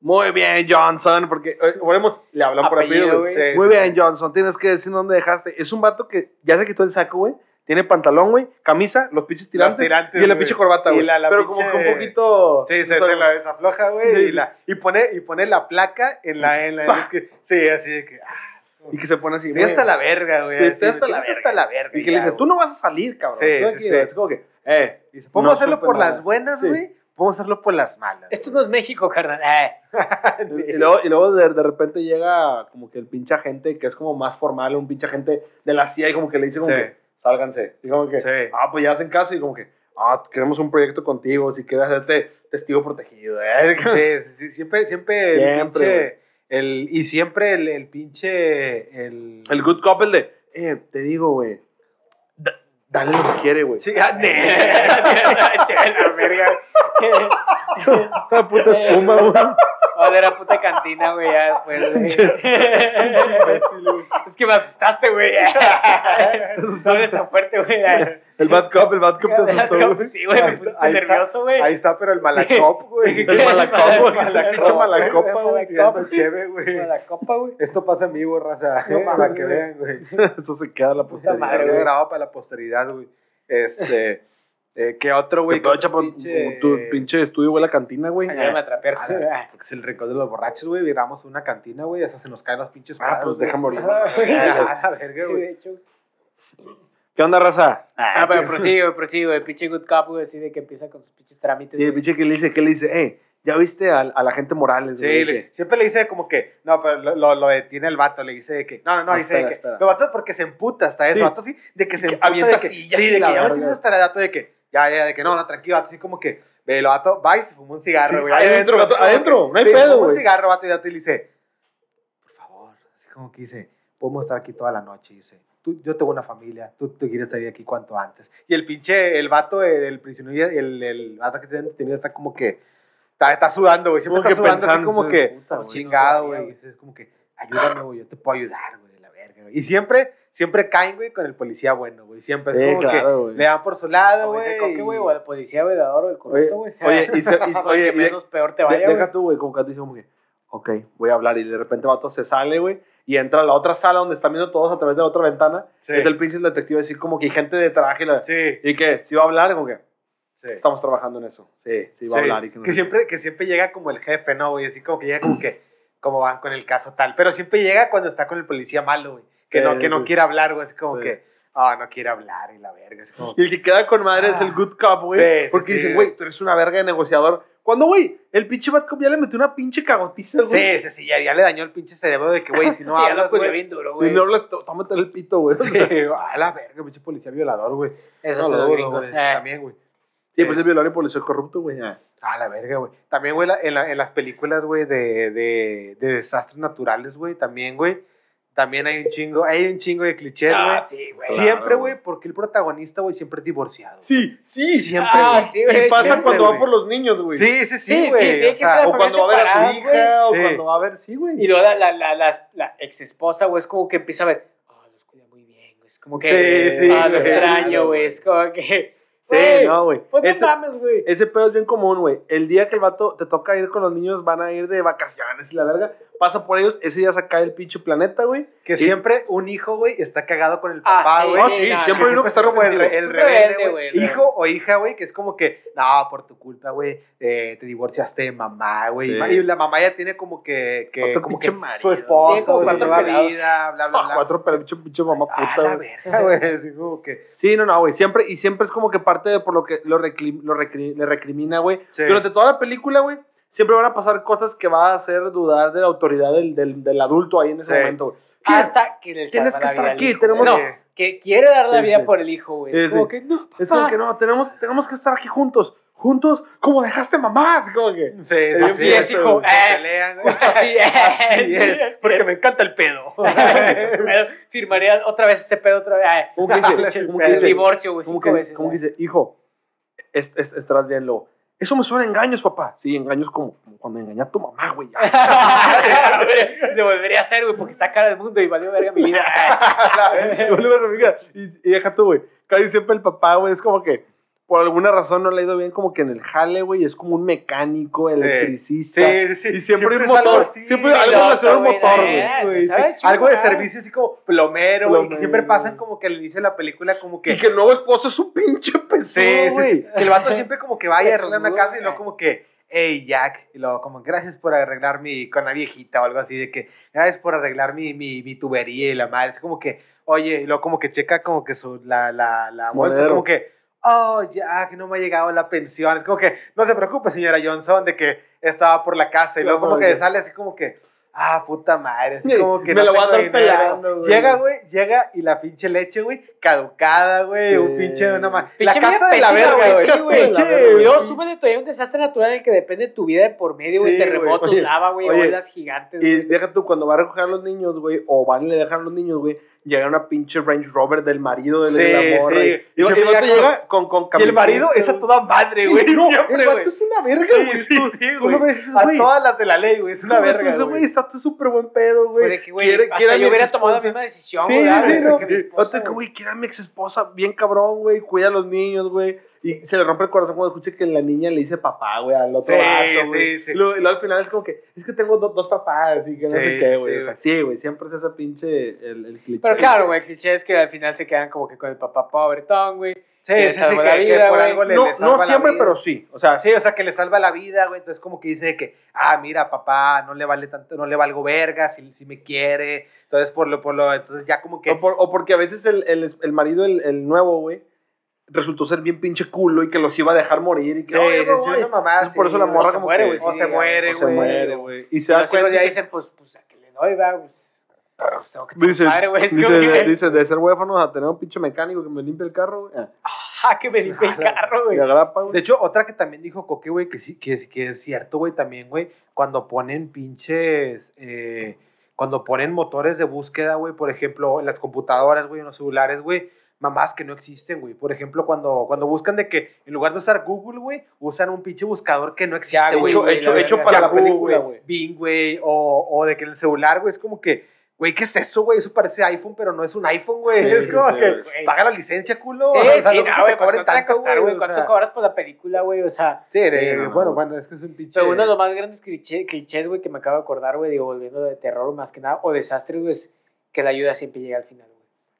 Muy bien, Johnson, porque eh, volvemos, le hablan por Apellido, güey. Muy bien, Johnson, tienes que decir dónde dejaste. Es un vato que ya se quitó el saco, güey. Tiene pantalón, güey, camisa, los pinches tirantes, tirantes, y la güey. pinche corbata, güey. Pero pinche- como que un poquito... Sí, se, la desafloja, güey. Sí, y, sí. la- y, pone, y pone la placa en la. En la es que, sí, así de que. Ah, Y que se pone así, estoy hasta la verga, güey. Estoy hasta la verga. hasta la verga. Y que le dice, güey. tú no vas a salir, cabrón. Sí, sí, sí. Es como que, eh. Dice, Podemos No hacerlo por nada. las buenas, Sí. güey. Podemos hacerlo por las malas. Esto no es México, carnal. Ah. Y luego, y luego de, de repente llega como que el pinche agente que es como más formal, un pinche agente de la CIA y como que le dice como Sí. que, sálganse. Y como que, Sí. ah, pues ya hacen caso y como que, ah, queremos un proyecto contigo, si quieres hacerte testigo protegido. ¿eh? Sí, sí, sí, siempre, siempre, el Siempre, pinche, el, y siempre el, el pinche, el... El good couple de, eh, te digo, güey, da- dale lo que quiere, güey. Sí, ah, la verga. Una puta espuma, güey. O de la puta cantina, güey, ya después, güey. Es que me asustaste, güey. No eres tan fuerte, güey. El bad cop, el bad cop te asustó, güey. Sí, güey, me está. nervioso, güey. Ahí está, pero el malacop, güey. El malacop, güey, el pinche malacopa, güey. Tirando cheve, güey. Con la copa, güey. Esto pasa en vivo, raza. No para que vean, güey. Eso se queda la posteridad. madre, grabado para la posteridad, güey. Este... eh, ¿Qué otro, Güey, güey? ¿Qué otro pinche- tu pinche estudio, güey, la cantina, güey. Ayúdame a trapear. Ah, la- Porque es el rincón de los borrachos, güey. Viramos una cantina, güey. Eso se nos caen los pinches Ah, cuadros, pues déjame güey. morir. Ah, la verga, güey. De hecho. ¿Qué onda, raza? Ah, pero prosigue, güey, prosigue, güey. Pinche good cop, güey, así de que empieza con sus pinches trámites. Sí, el güey. pinche que le dice, que le dice, eh, ¿ya viste a, a la gente Morales? Sí, güey? siempre le dice como que, no, pero lo, lo, lo detiene el vato, le dice de que, no, no, no, No, dice de espera, que, espera. lo vato porque se emputa hasta eso, Sí. vato sí, de que se emputa, de que, sí, de que ya no tienes hasta el dato de que, ya, ya, de que no, no, tranquilo, así como que, ve, lo vato, va y se fuma un cigarro, Sí, güey, adentro, como adentro, que- no hay sí, pedo, fuma un güey. cigarro, vato, y vato, y le dice, por favor, así como que dice, podemos estar aquí toda la noche, y dice, tú, yo tengo una familia, tú te quieres estar aquí cuanto antes, y el pinche, el vato, el, el prisionero, el, el vato que tiene detenido está como que, está, está sudando, güey, siempre Como está sudando, así como sí, que, puta, güey. chingado, no güey. Es como que, ayúdame, güey, yo te puedo ayudar, güey, la verga, güey. Y siempre, siempre caen, güey, con el policía bueno, güey. Siempre es Sí, como claro, que güey. le dan por su lado, güey. Coque, y- güey, o al policía vedador o el corrupto, güey. Oye, y se- y- oye, que y- menos peor te De- vaya, deja güey. tú, güey, como que dice como que, ok, voy a hablar. Y de repente el vato se sale, güey, y entra a la otra sala donde están viendo todos a través de otra ventana. Sí. Es el pinche detective así como que hay gente de traje. la- Sí. ¿Y qué? ¿Si va a hablar? Como que, Sí. Estamos trabajando en eso. Sí, sí, va Sí, a hablar. Y que, no que siempre, que siempre llega como el jefe, ¿no, güey? Así como que llega como que, como van con el caso tal. Pero siempre llega cuando está con el policía malo, güey. Que, Sí, no, que no quiere hablar, güey. Así como que, ah, no quiere hablar y la verga. Así como, Y el que queda con madre es el Ah. good cop, güey. Sí, sí, porque sí, dicen, güey. tú eres una verga de negociador. Cuando, güey, el pinche bad cop ya le metió una pinche cagotiza, güey. sí, sí, sí, ya, ya le dañó el pinche cerebro de que, güey, si no hablas, güey. bien duro, Y güey. no hablas, tómate el pito, güey. Sí, a la verga, pinche policía violador, güey. Eso No es lo eh. También, güey. Sí, pues el violador y policía corrupto, güey. ah. A la verga, güey. También, güey, la- en, la- en las películas, güey, de, de, de desastres naturales, güey, también, güey. También hay un chingo, hay un chingo de clichés, güey. Ah, sí, güey. Siempre, güey. porque el protagonista, güey, siempre es divorciado. Sí, sí. Siempre, Ah, sí, güey. Y pasa siempre, cuando va por los niños, güey. Sí, sí, Sí, sí, sí, güey. o que sea, ser O cuando va a ver a su hija, o cuando va a ver, sí, güey. Y luego la, la, la, la, la ex esposa, güey, es como que empieza a ver, oh, los cuida muy bien, güey. Es como que, Sí, sí, ah, lo extraño, güey. Es como que, Sí, no, güey. pues no Ese- mames, güey. Ese pedo es bien común, güey. El día que el vato te toca ir con los niños, van a ir de vacaciones y la verga. Pasa por ellos, ese día se cae el pinche planeta, güey. Que Y- siempre un hijo, güey, está cagado con el Ah, papá, sí, güey. No, sí, sí, no, siempre no, hay uno que está como el, el rebelde, rebelde, güey. Hijo o hija, güey, que es como que, no, por tu culpa, güey, eh, te divorciaste de mamá, güey. Sí. Y la mamá ya tiene como que, que, Otro como que marido. su esposo, su cuatro nueva vida, bla, bla, Ah, bla. cuatro, pero pinche, pinche mamá Ah, puta, la güey. verga, güey. Así como que. Sí, no, no, güey. Siempre, y siempre es como que parte de por lo que lo, recli- lo recri- le recrimina, güey. Sí. Durante toda la película, güey, siempre van a pasar cosas que va a hacer dudar de la autoridad del, del, del adulto ahí en ese Sí. momento, güey. Hasta que le Tienes que la estar vida aquí, hijo, tenemos-. No, que quiere dar la Sí, vida sí. por el hijo, güey. Sí, Es como sí. que, no, Es como papá. que no, tenemos, tenemos que estar aquí juntos. Juntos, como dejaste mamá. Como que. Sí, Así sí, es, hijo. Eh. Justo así, Así sí, es, así porque es. me encanta el pedo. Firmaría otra vez ese pedo otra vez. Ay, ¿Cómo que dice? el ¿Cómo que dice? divorcio, güey, ¿Cómo cinco que, veces. cómo que ay. dice? Hijo, es, es- estarás bien. Eso me suena a engaños, papá. Sí, engaños como, como cuando engañé a tu mamá, güey. Lo volvería a hacer, güey, porque cara del mundo y valió verga mi vida. Y, y deja tú, güey. Casi siempre el papá, güey, es como que por alguna razón no le ha ido bien como que en el jale, güey. Es como un mecánico, electricista. Sí, sí. Y siempre, es un motor. algo así. siempre algo relacionado güey, motor, eh. güey. güey, sí. Algo de servicio así como plomero, güey, que siempre pasan como que al inicio de la película como que... Y que el nuevo esposo es un pinche peso, Sí, sí, güey. sí. Que el vato siempre como que vaya a arreglar una casa y luego güey. como que, hey, Jack, y luego como, gracias por arreglar mi, con la viejita o algo así, de que, gracias por arreglar mi, mi, mi tubería y la madre, es como que, oye, y luego como que checa como que su, la, la, la bolsa, como que, oh, Jack, no me ha llegado la pensión, es como que, no se preocupe, señora Johnson, de que estaba por la casa, y luego No, como que sale así como que, ah, puta madre, así Sí, como que me la voy a tengo andar dinero. pelando, güey. Llega, güey, llega y la pinche leche, güey, caducada, güey, un pinche, una ma- La casa de la verga, güey, sí, güey. de Sí, luego súbele todavía un desastre natural en el que depende tu vida de por medio, güey. Sí, güey. Terremotos, Oye, lava, güey, olas gigantes, Y güey. deja tú, cuando va a recoger a los niños, güey, o van y le dejan a los niños, güey, llega una pinche Range Rover del marido de la- Sí, de la morra. sí. Y, Y y siempre el vato llega llega con, con Y el marido es a güey. toda madre, Sí, güey. no, siempre, el güey. vato es una verga, Sí, güey. sí, Tú- sí, tú lo ves A todas las de la ley, güey. Es una ¿cómo verga, ese güey está tú súper buen pedo, güey. Güey, que, güey, Quiere- hasta quiere a mi yo hubiera tomado la misma decisión, Sí, güey. sí, sí, no. Que, güey, que era mi ex esposa, bien cabrón, güey, cuida a los niños, güey. Y se le rompe el corazón cuando escucha que la niña le dice papá, güey, al otro Sí, vato, güey. sí, sí. Y luego, y luego al final es como que, es que tengo do- dos papás y que no Sí, sé qué, güey. sí, o sea, güey. sí, güey, siempre es ese pinche el, el cliché. Pero claro, güey, el cliché es que al final se quedan como que con el papá pobretón, güey. Sí, le sí, sí, que, que por algo le, No, le salva no la siempre, vida. pero sí. O sea, Sí, o sea, que le salva la vida, güey. Entonces, como que dice que, ah, mira, papá, no le vale tanto, no le valgo verga, si, si me quiere. Entonces, por lo, por lo, entonces ya como que. O, por- o porque a veces el, el, el marido, el, el nuevo, güey, resultó ser bien pinche culo y que los iba a dejar morir y que, Sí, "Oye, no, sí, güey". una mamá. Entonces, por sí, eso la güey. morra se como muere, que- güey, O sí, se muere, o se güey. muere, güey. Y se da los cuenta ya y dicen, pues, pues, a que le doy, va, pues. pues, tengo que Dice, madre, güey. Es dice, como de, que, dice, de ser huérfanos a tener un pinche mecánico que me limpie el carro, güey. ah, ah, que me limpie el carro, güey. güey. De hecho, otra que también dijo Coque, güey, que sí, que es, que es cierto, güey, también, güey, cuando ponen pinches, eh, cuando ponen motores de búsqueda, güey, por ejemplo, en las computadoras, güey, en los celulares, güey, mamás que no existen, güey. Por ejemplo, cuando, cuando buscan de que en lugar de usar Google, güey, usan un pinche buscador que no existe, güey. hecho, güey, hecho, la hecho verga. para la película, güey. Bing, güey, o, o de que en el celular, güey, es como que, güey, ¿qué es eso, güey? Eso parece iPhone, pero no es un iPhone, güey. Sí, es como sí, que, güey. paga la licencia, culo. Sí, O sea, sí, no no, güey, pues cobren ¿cuánto va a tanto, costar, güey? o ¿Cuánto sea. cobras por la película, güey? O sea, Sí, no, bueno, no. bueno, es que es un pinche... pero uno de los más grandes cliché- clichés, güey, que me acabo de acordar, güey, digo, volviendo de terror más que nada, o desastre, güey, es que la ayuda siempre llega al final,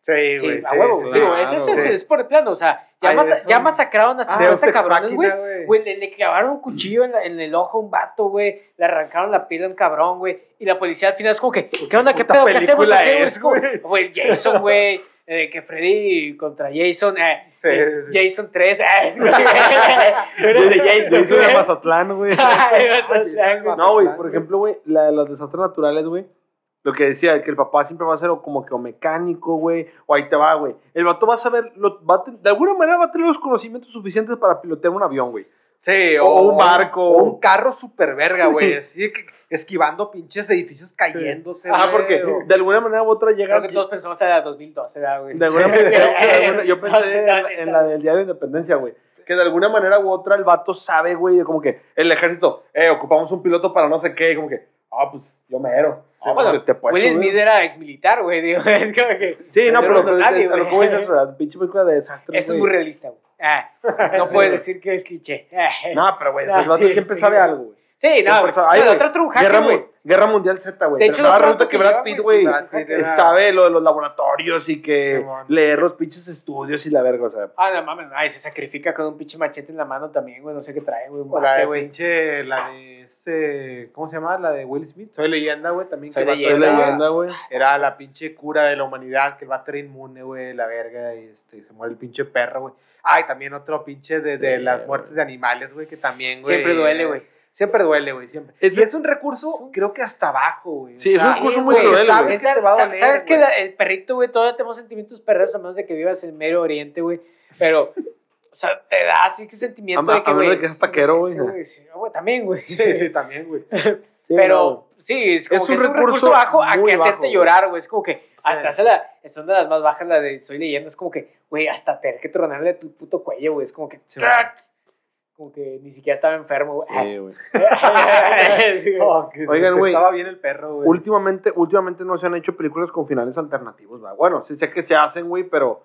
güey. Sí, Sí, güey. a huevo, güey. Sí, güey, ese, ese- sí. es por el plano, o sea, ya, Ay, mas- es ya masacraron a Deus 50 Ex cabrones, güey. Güey. Le, le clavaron un cuchillo en, la- en el ojo a un vato, güey. Le arrancaron la piel a un cabrón, güey. Y la policía al final es como que, ¿qué onda? ¿Qué pedo? ¿Qué hacemos? güey? es, Es Jason, güey. eh, que Freddy contra Jason. eh, Sí, eh, sí. Jason 3. eh, Era de Jason, Jason de. Mazatlán, güey. Era Mazatlán, güey. No, güey, por ejemplo, güey, la, los desastres naturales, güey. Lo que decía, que el papá siempre va a ser o como que o mecánico, güey, o ahí te va, güey. El vato va a saber, lo- va a ten- de alguna manera va a tener los conocimientos suficientes para pilotear un avión, güey. Sí, O un barco. O un carro super verga, güey. Así que esquivando pinches edificios cayéndose. Ah, güey, porque o- de alguna manera u otra llega... Creo que todos pensamos en la 2012, ¿verdad, güey? De alguna manera, yo pensé en, la- en la del Día de Independencia, güey. Que de alguna manera u otra el vato sabe, güey, de como que el ejército, eh, ocupamos un piloto para no sé qué, y como que, ah, pues yo mero. Ah, bueno, pues, te puedes Will. Smith era ex militar, güey. Digo, es como que. Sí, no, pero, pero nadie, a lo güey. voy es la pinche película de desastres, Eso es muy realista, güey. Ah, no puedes decir que es cliché. No, pero güey, Ah, el vato siempre sabe algo, güey. Sí, no, güey. sabe- Ay, Pero güey, Guerra, Mundial Z, güey. De Pero hecho, resulta rato que Brad Pitt, güey, eh, sabe lo de los laboratorios y que leer los pinches estudios y la verga, o sea. Ah, no mames, ay, se sacrifica con un pinche machete en la mano también, güey. No sé qué trae, güey. un O la de güey. pinche, la de este, ¿cómo se llama? La de Will Smith. Soy leyenda, güey, también. Soy que Leyenda. Soy era- leyenda, güey. Era la pinche cura de la humanidad, que el vato era inmune, güey, la verga, y este, se muere el pinche perro, güey. Ay, también otro pinche de, las muertes de animales, güey, que también, güey. Siempre duele, güey. Siempre duele, güey, siempre. Es- y es un recurso, creo que hasta abajo, güey. Sí, es un recurso muy cruel, sabes que te va a sa- doler, Sabes que güey. la- el perrito, güey, todavía tenemos sentimientos perreros a menos de que vivas en Medio Oriente, güey. Pero, o sea, te da así que sentimiento A- de que, a menos güey. de que seas taquero, sí, güey. sí, güey, también, güey. Sí, sí, también, güey. Sí, Pero sí, es como Es que un es un recurso recurso bajo a que bajo, hacerte güey. llorar, güey. Es como que hasta Sí. hace la, son de las más bajas la de Soy Leyenda. Es como que, güey, hasta tener que tronarle tu puto cuello, güey. Es como que, Sí, como que ni siquiera estaba enfermo, güey. Sí, güey. Oh, Oigan, güey. Estaba bien el perro, güey. Últimamente, últimamente no se han hecho películas con finales alternativos, ¿va? Bueno, sí sé que se hacen, güey, pero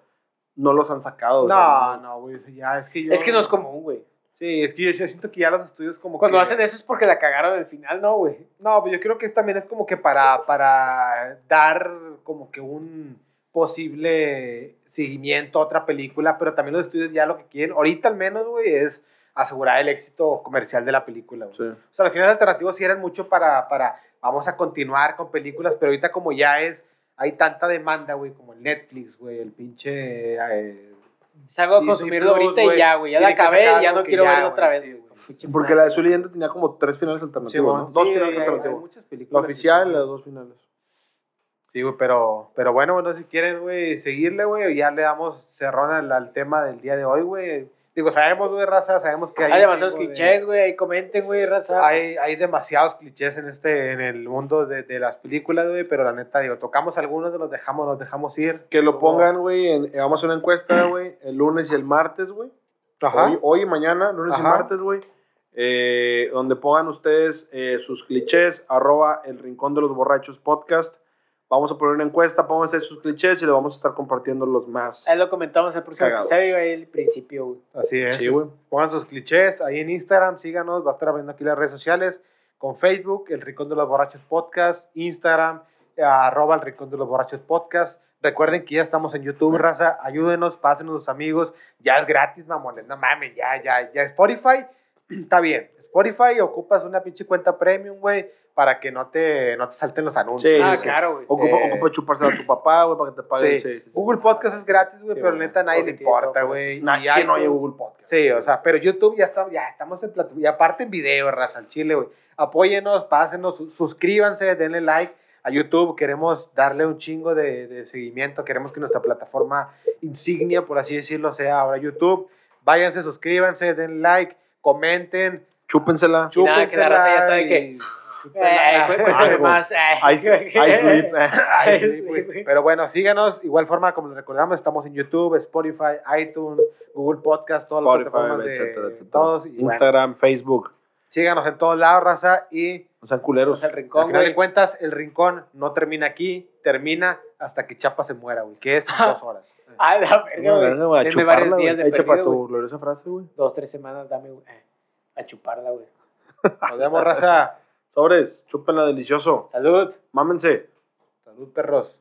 no los han sacado. No, no, güey, ya, es que yo... Es que no es común, güey. Sí, es que yo, yo siento que ya los estudios como Cuando que... hacen eso es porque la cagaron al final, ¿no, güey? No, pues yo creo que también es como que para, para dar como que un posible seguimiento a otra película, pero también los estudios ya lo que quieren, ahorita al menos, güey, es asegurar el éxito comercial de la película, güey. Sí. O sea, al final alternativos sí eran mucho para, para, vamos a continuar con películas, pero ahorita como ya es, hay tanta demanda, güey, como el Netflix, güey, el pinche... eh, Salgo a consumirlo ahorita y ya, güey. Ya la acabé ya no quiero ya, verlo otra vez, sí, Porque la de su leyenda tenía como tres finales alternativos, ¿no? Dos finales hay- hay alternativos. La oficial y las dos finales. Sí, güey, pero, pero bueno, bueno, si quieren, güey, seguirle, güey, ya le damos cerrón al, al tema del día de hoy, güey. Digo, sabemos, güey, raza, sabemos que hay... Hay demasiados clichés, güey. Ahí comenten, güey, raza. Hay, hay demasiados clichés en este, en el mundo de, de las películas, güey, pero la neta, digo, tocamos algunos, los dejamos, los dejamos ir. Que lo pongan, güey, en- eh, vamos a hacer una encuesta, güey, el lunes y el martes, güey. Ajá. Hoy, hoy y mañana, lunes y martes, güey. eh, donde pongan ustedes eh, sus clichés, arroba el rincón de los borrachos podcast. Vamos a poner una encuesta, pongan ustedes sus clichés y le vamos a estar compartiendo los más. Ahí lo comentamos el próximo Cagado. episodio, ahí el principio, güey. Así es. Sí, güey. Pongan sus clichés ahí en Instagram, síganos, va a estar abriendo aquí las redes sociales, con Facebook, El Rincón de los Borrachos Podcast, Instagram, eh, arroba El Rincón de los Borrachos Podcast. Recuerden que ya estamos en YouTube, raza, ayúdenos, pásenos a sus amigos, ya es gratis, mamones, no mames, ya, ya, ya, Spotify, está bien, Spotify, ocupas una pinche cuenta premium, güey, para que no te, no te salten los anuncios. Sí, ah, sí. claro, güey. Ocupa, Eh, ocupa a tu papá, güey, para que te paguen. Sí. Sí, sí, sí. Google Podcast es gratis, güey, pero güey. neta a nadie le importa, todo, güey. ¿Quién no iTunes- Google Podcast? Sí, o sea, pero YouTube ya está, ya estamos en plataforma. Y aparte en video, raza, al chile, güey. Apóyenos, pásenos, su- suscríbanse, denle like a YouTube. Queremos darle un chingo de, de seguimiento. Queremos que nuestra plataforma insignia, por así decirlo, sea ahora YouTube. Váyanse, suscríbanse, denle like, comenten, Chúpensela. Y nada, que la raza ya está de que- Pero bueno, síganos. Igual forma, como les recordamos, estamos en YouTube, Spotify, iTunes, Google Podcast, todas las plataformas de etcétera, etcétera. todos. Y bueno, Instagram, Facebook. síganos en todos lados, raza. Y No sean culeros. Entonces, el al rincón, final de güey. cuentas, el rincón no termina aquí, termina hasta que Chapa se muera, güey, que es en dos horas. Ah, la verga, güey. varios días güey. de para perdido, tu güey. gloriosa frase, güey. Dos, tres semanas, dame, güey. Eh, A chuparla, güey. Nos vemos, raza. Sobres, chúpenla delicioso. Salud. Mámense. Salud, perros.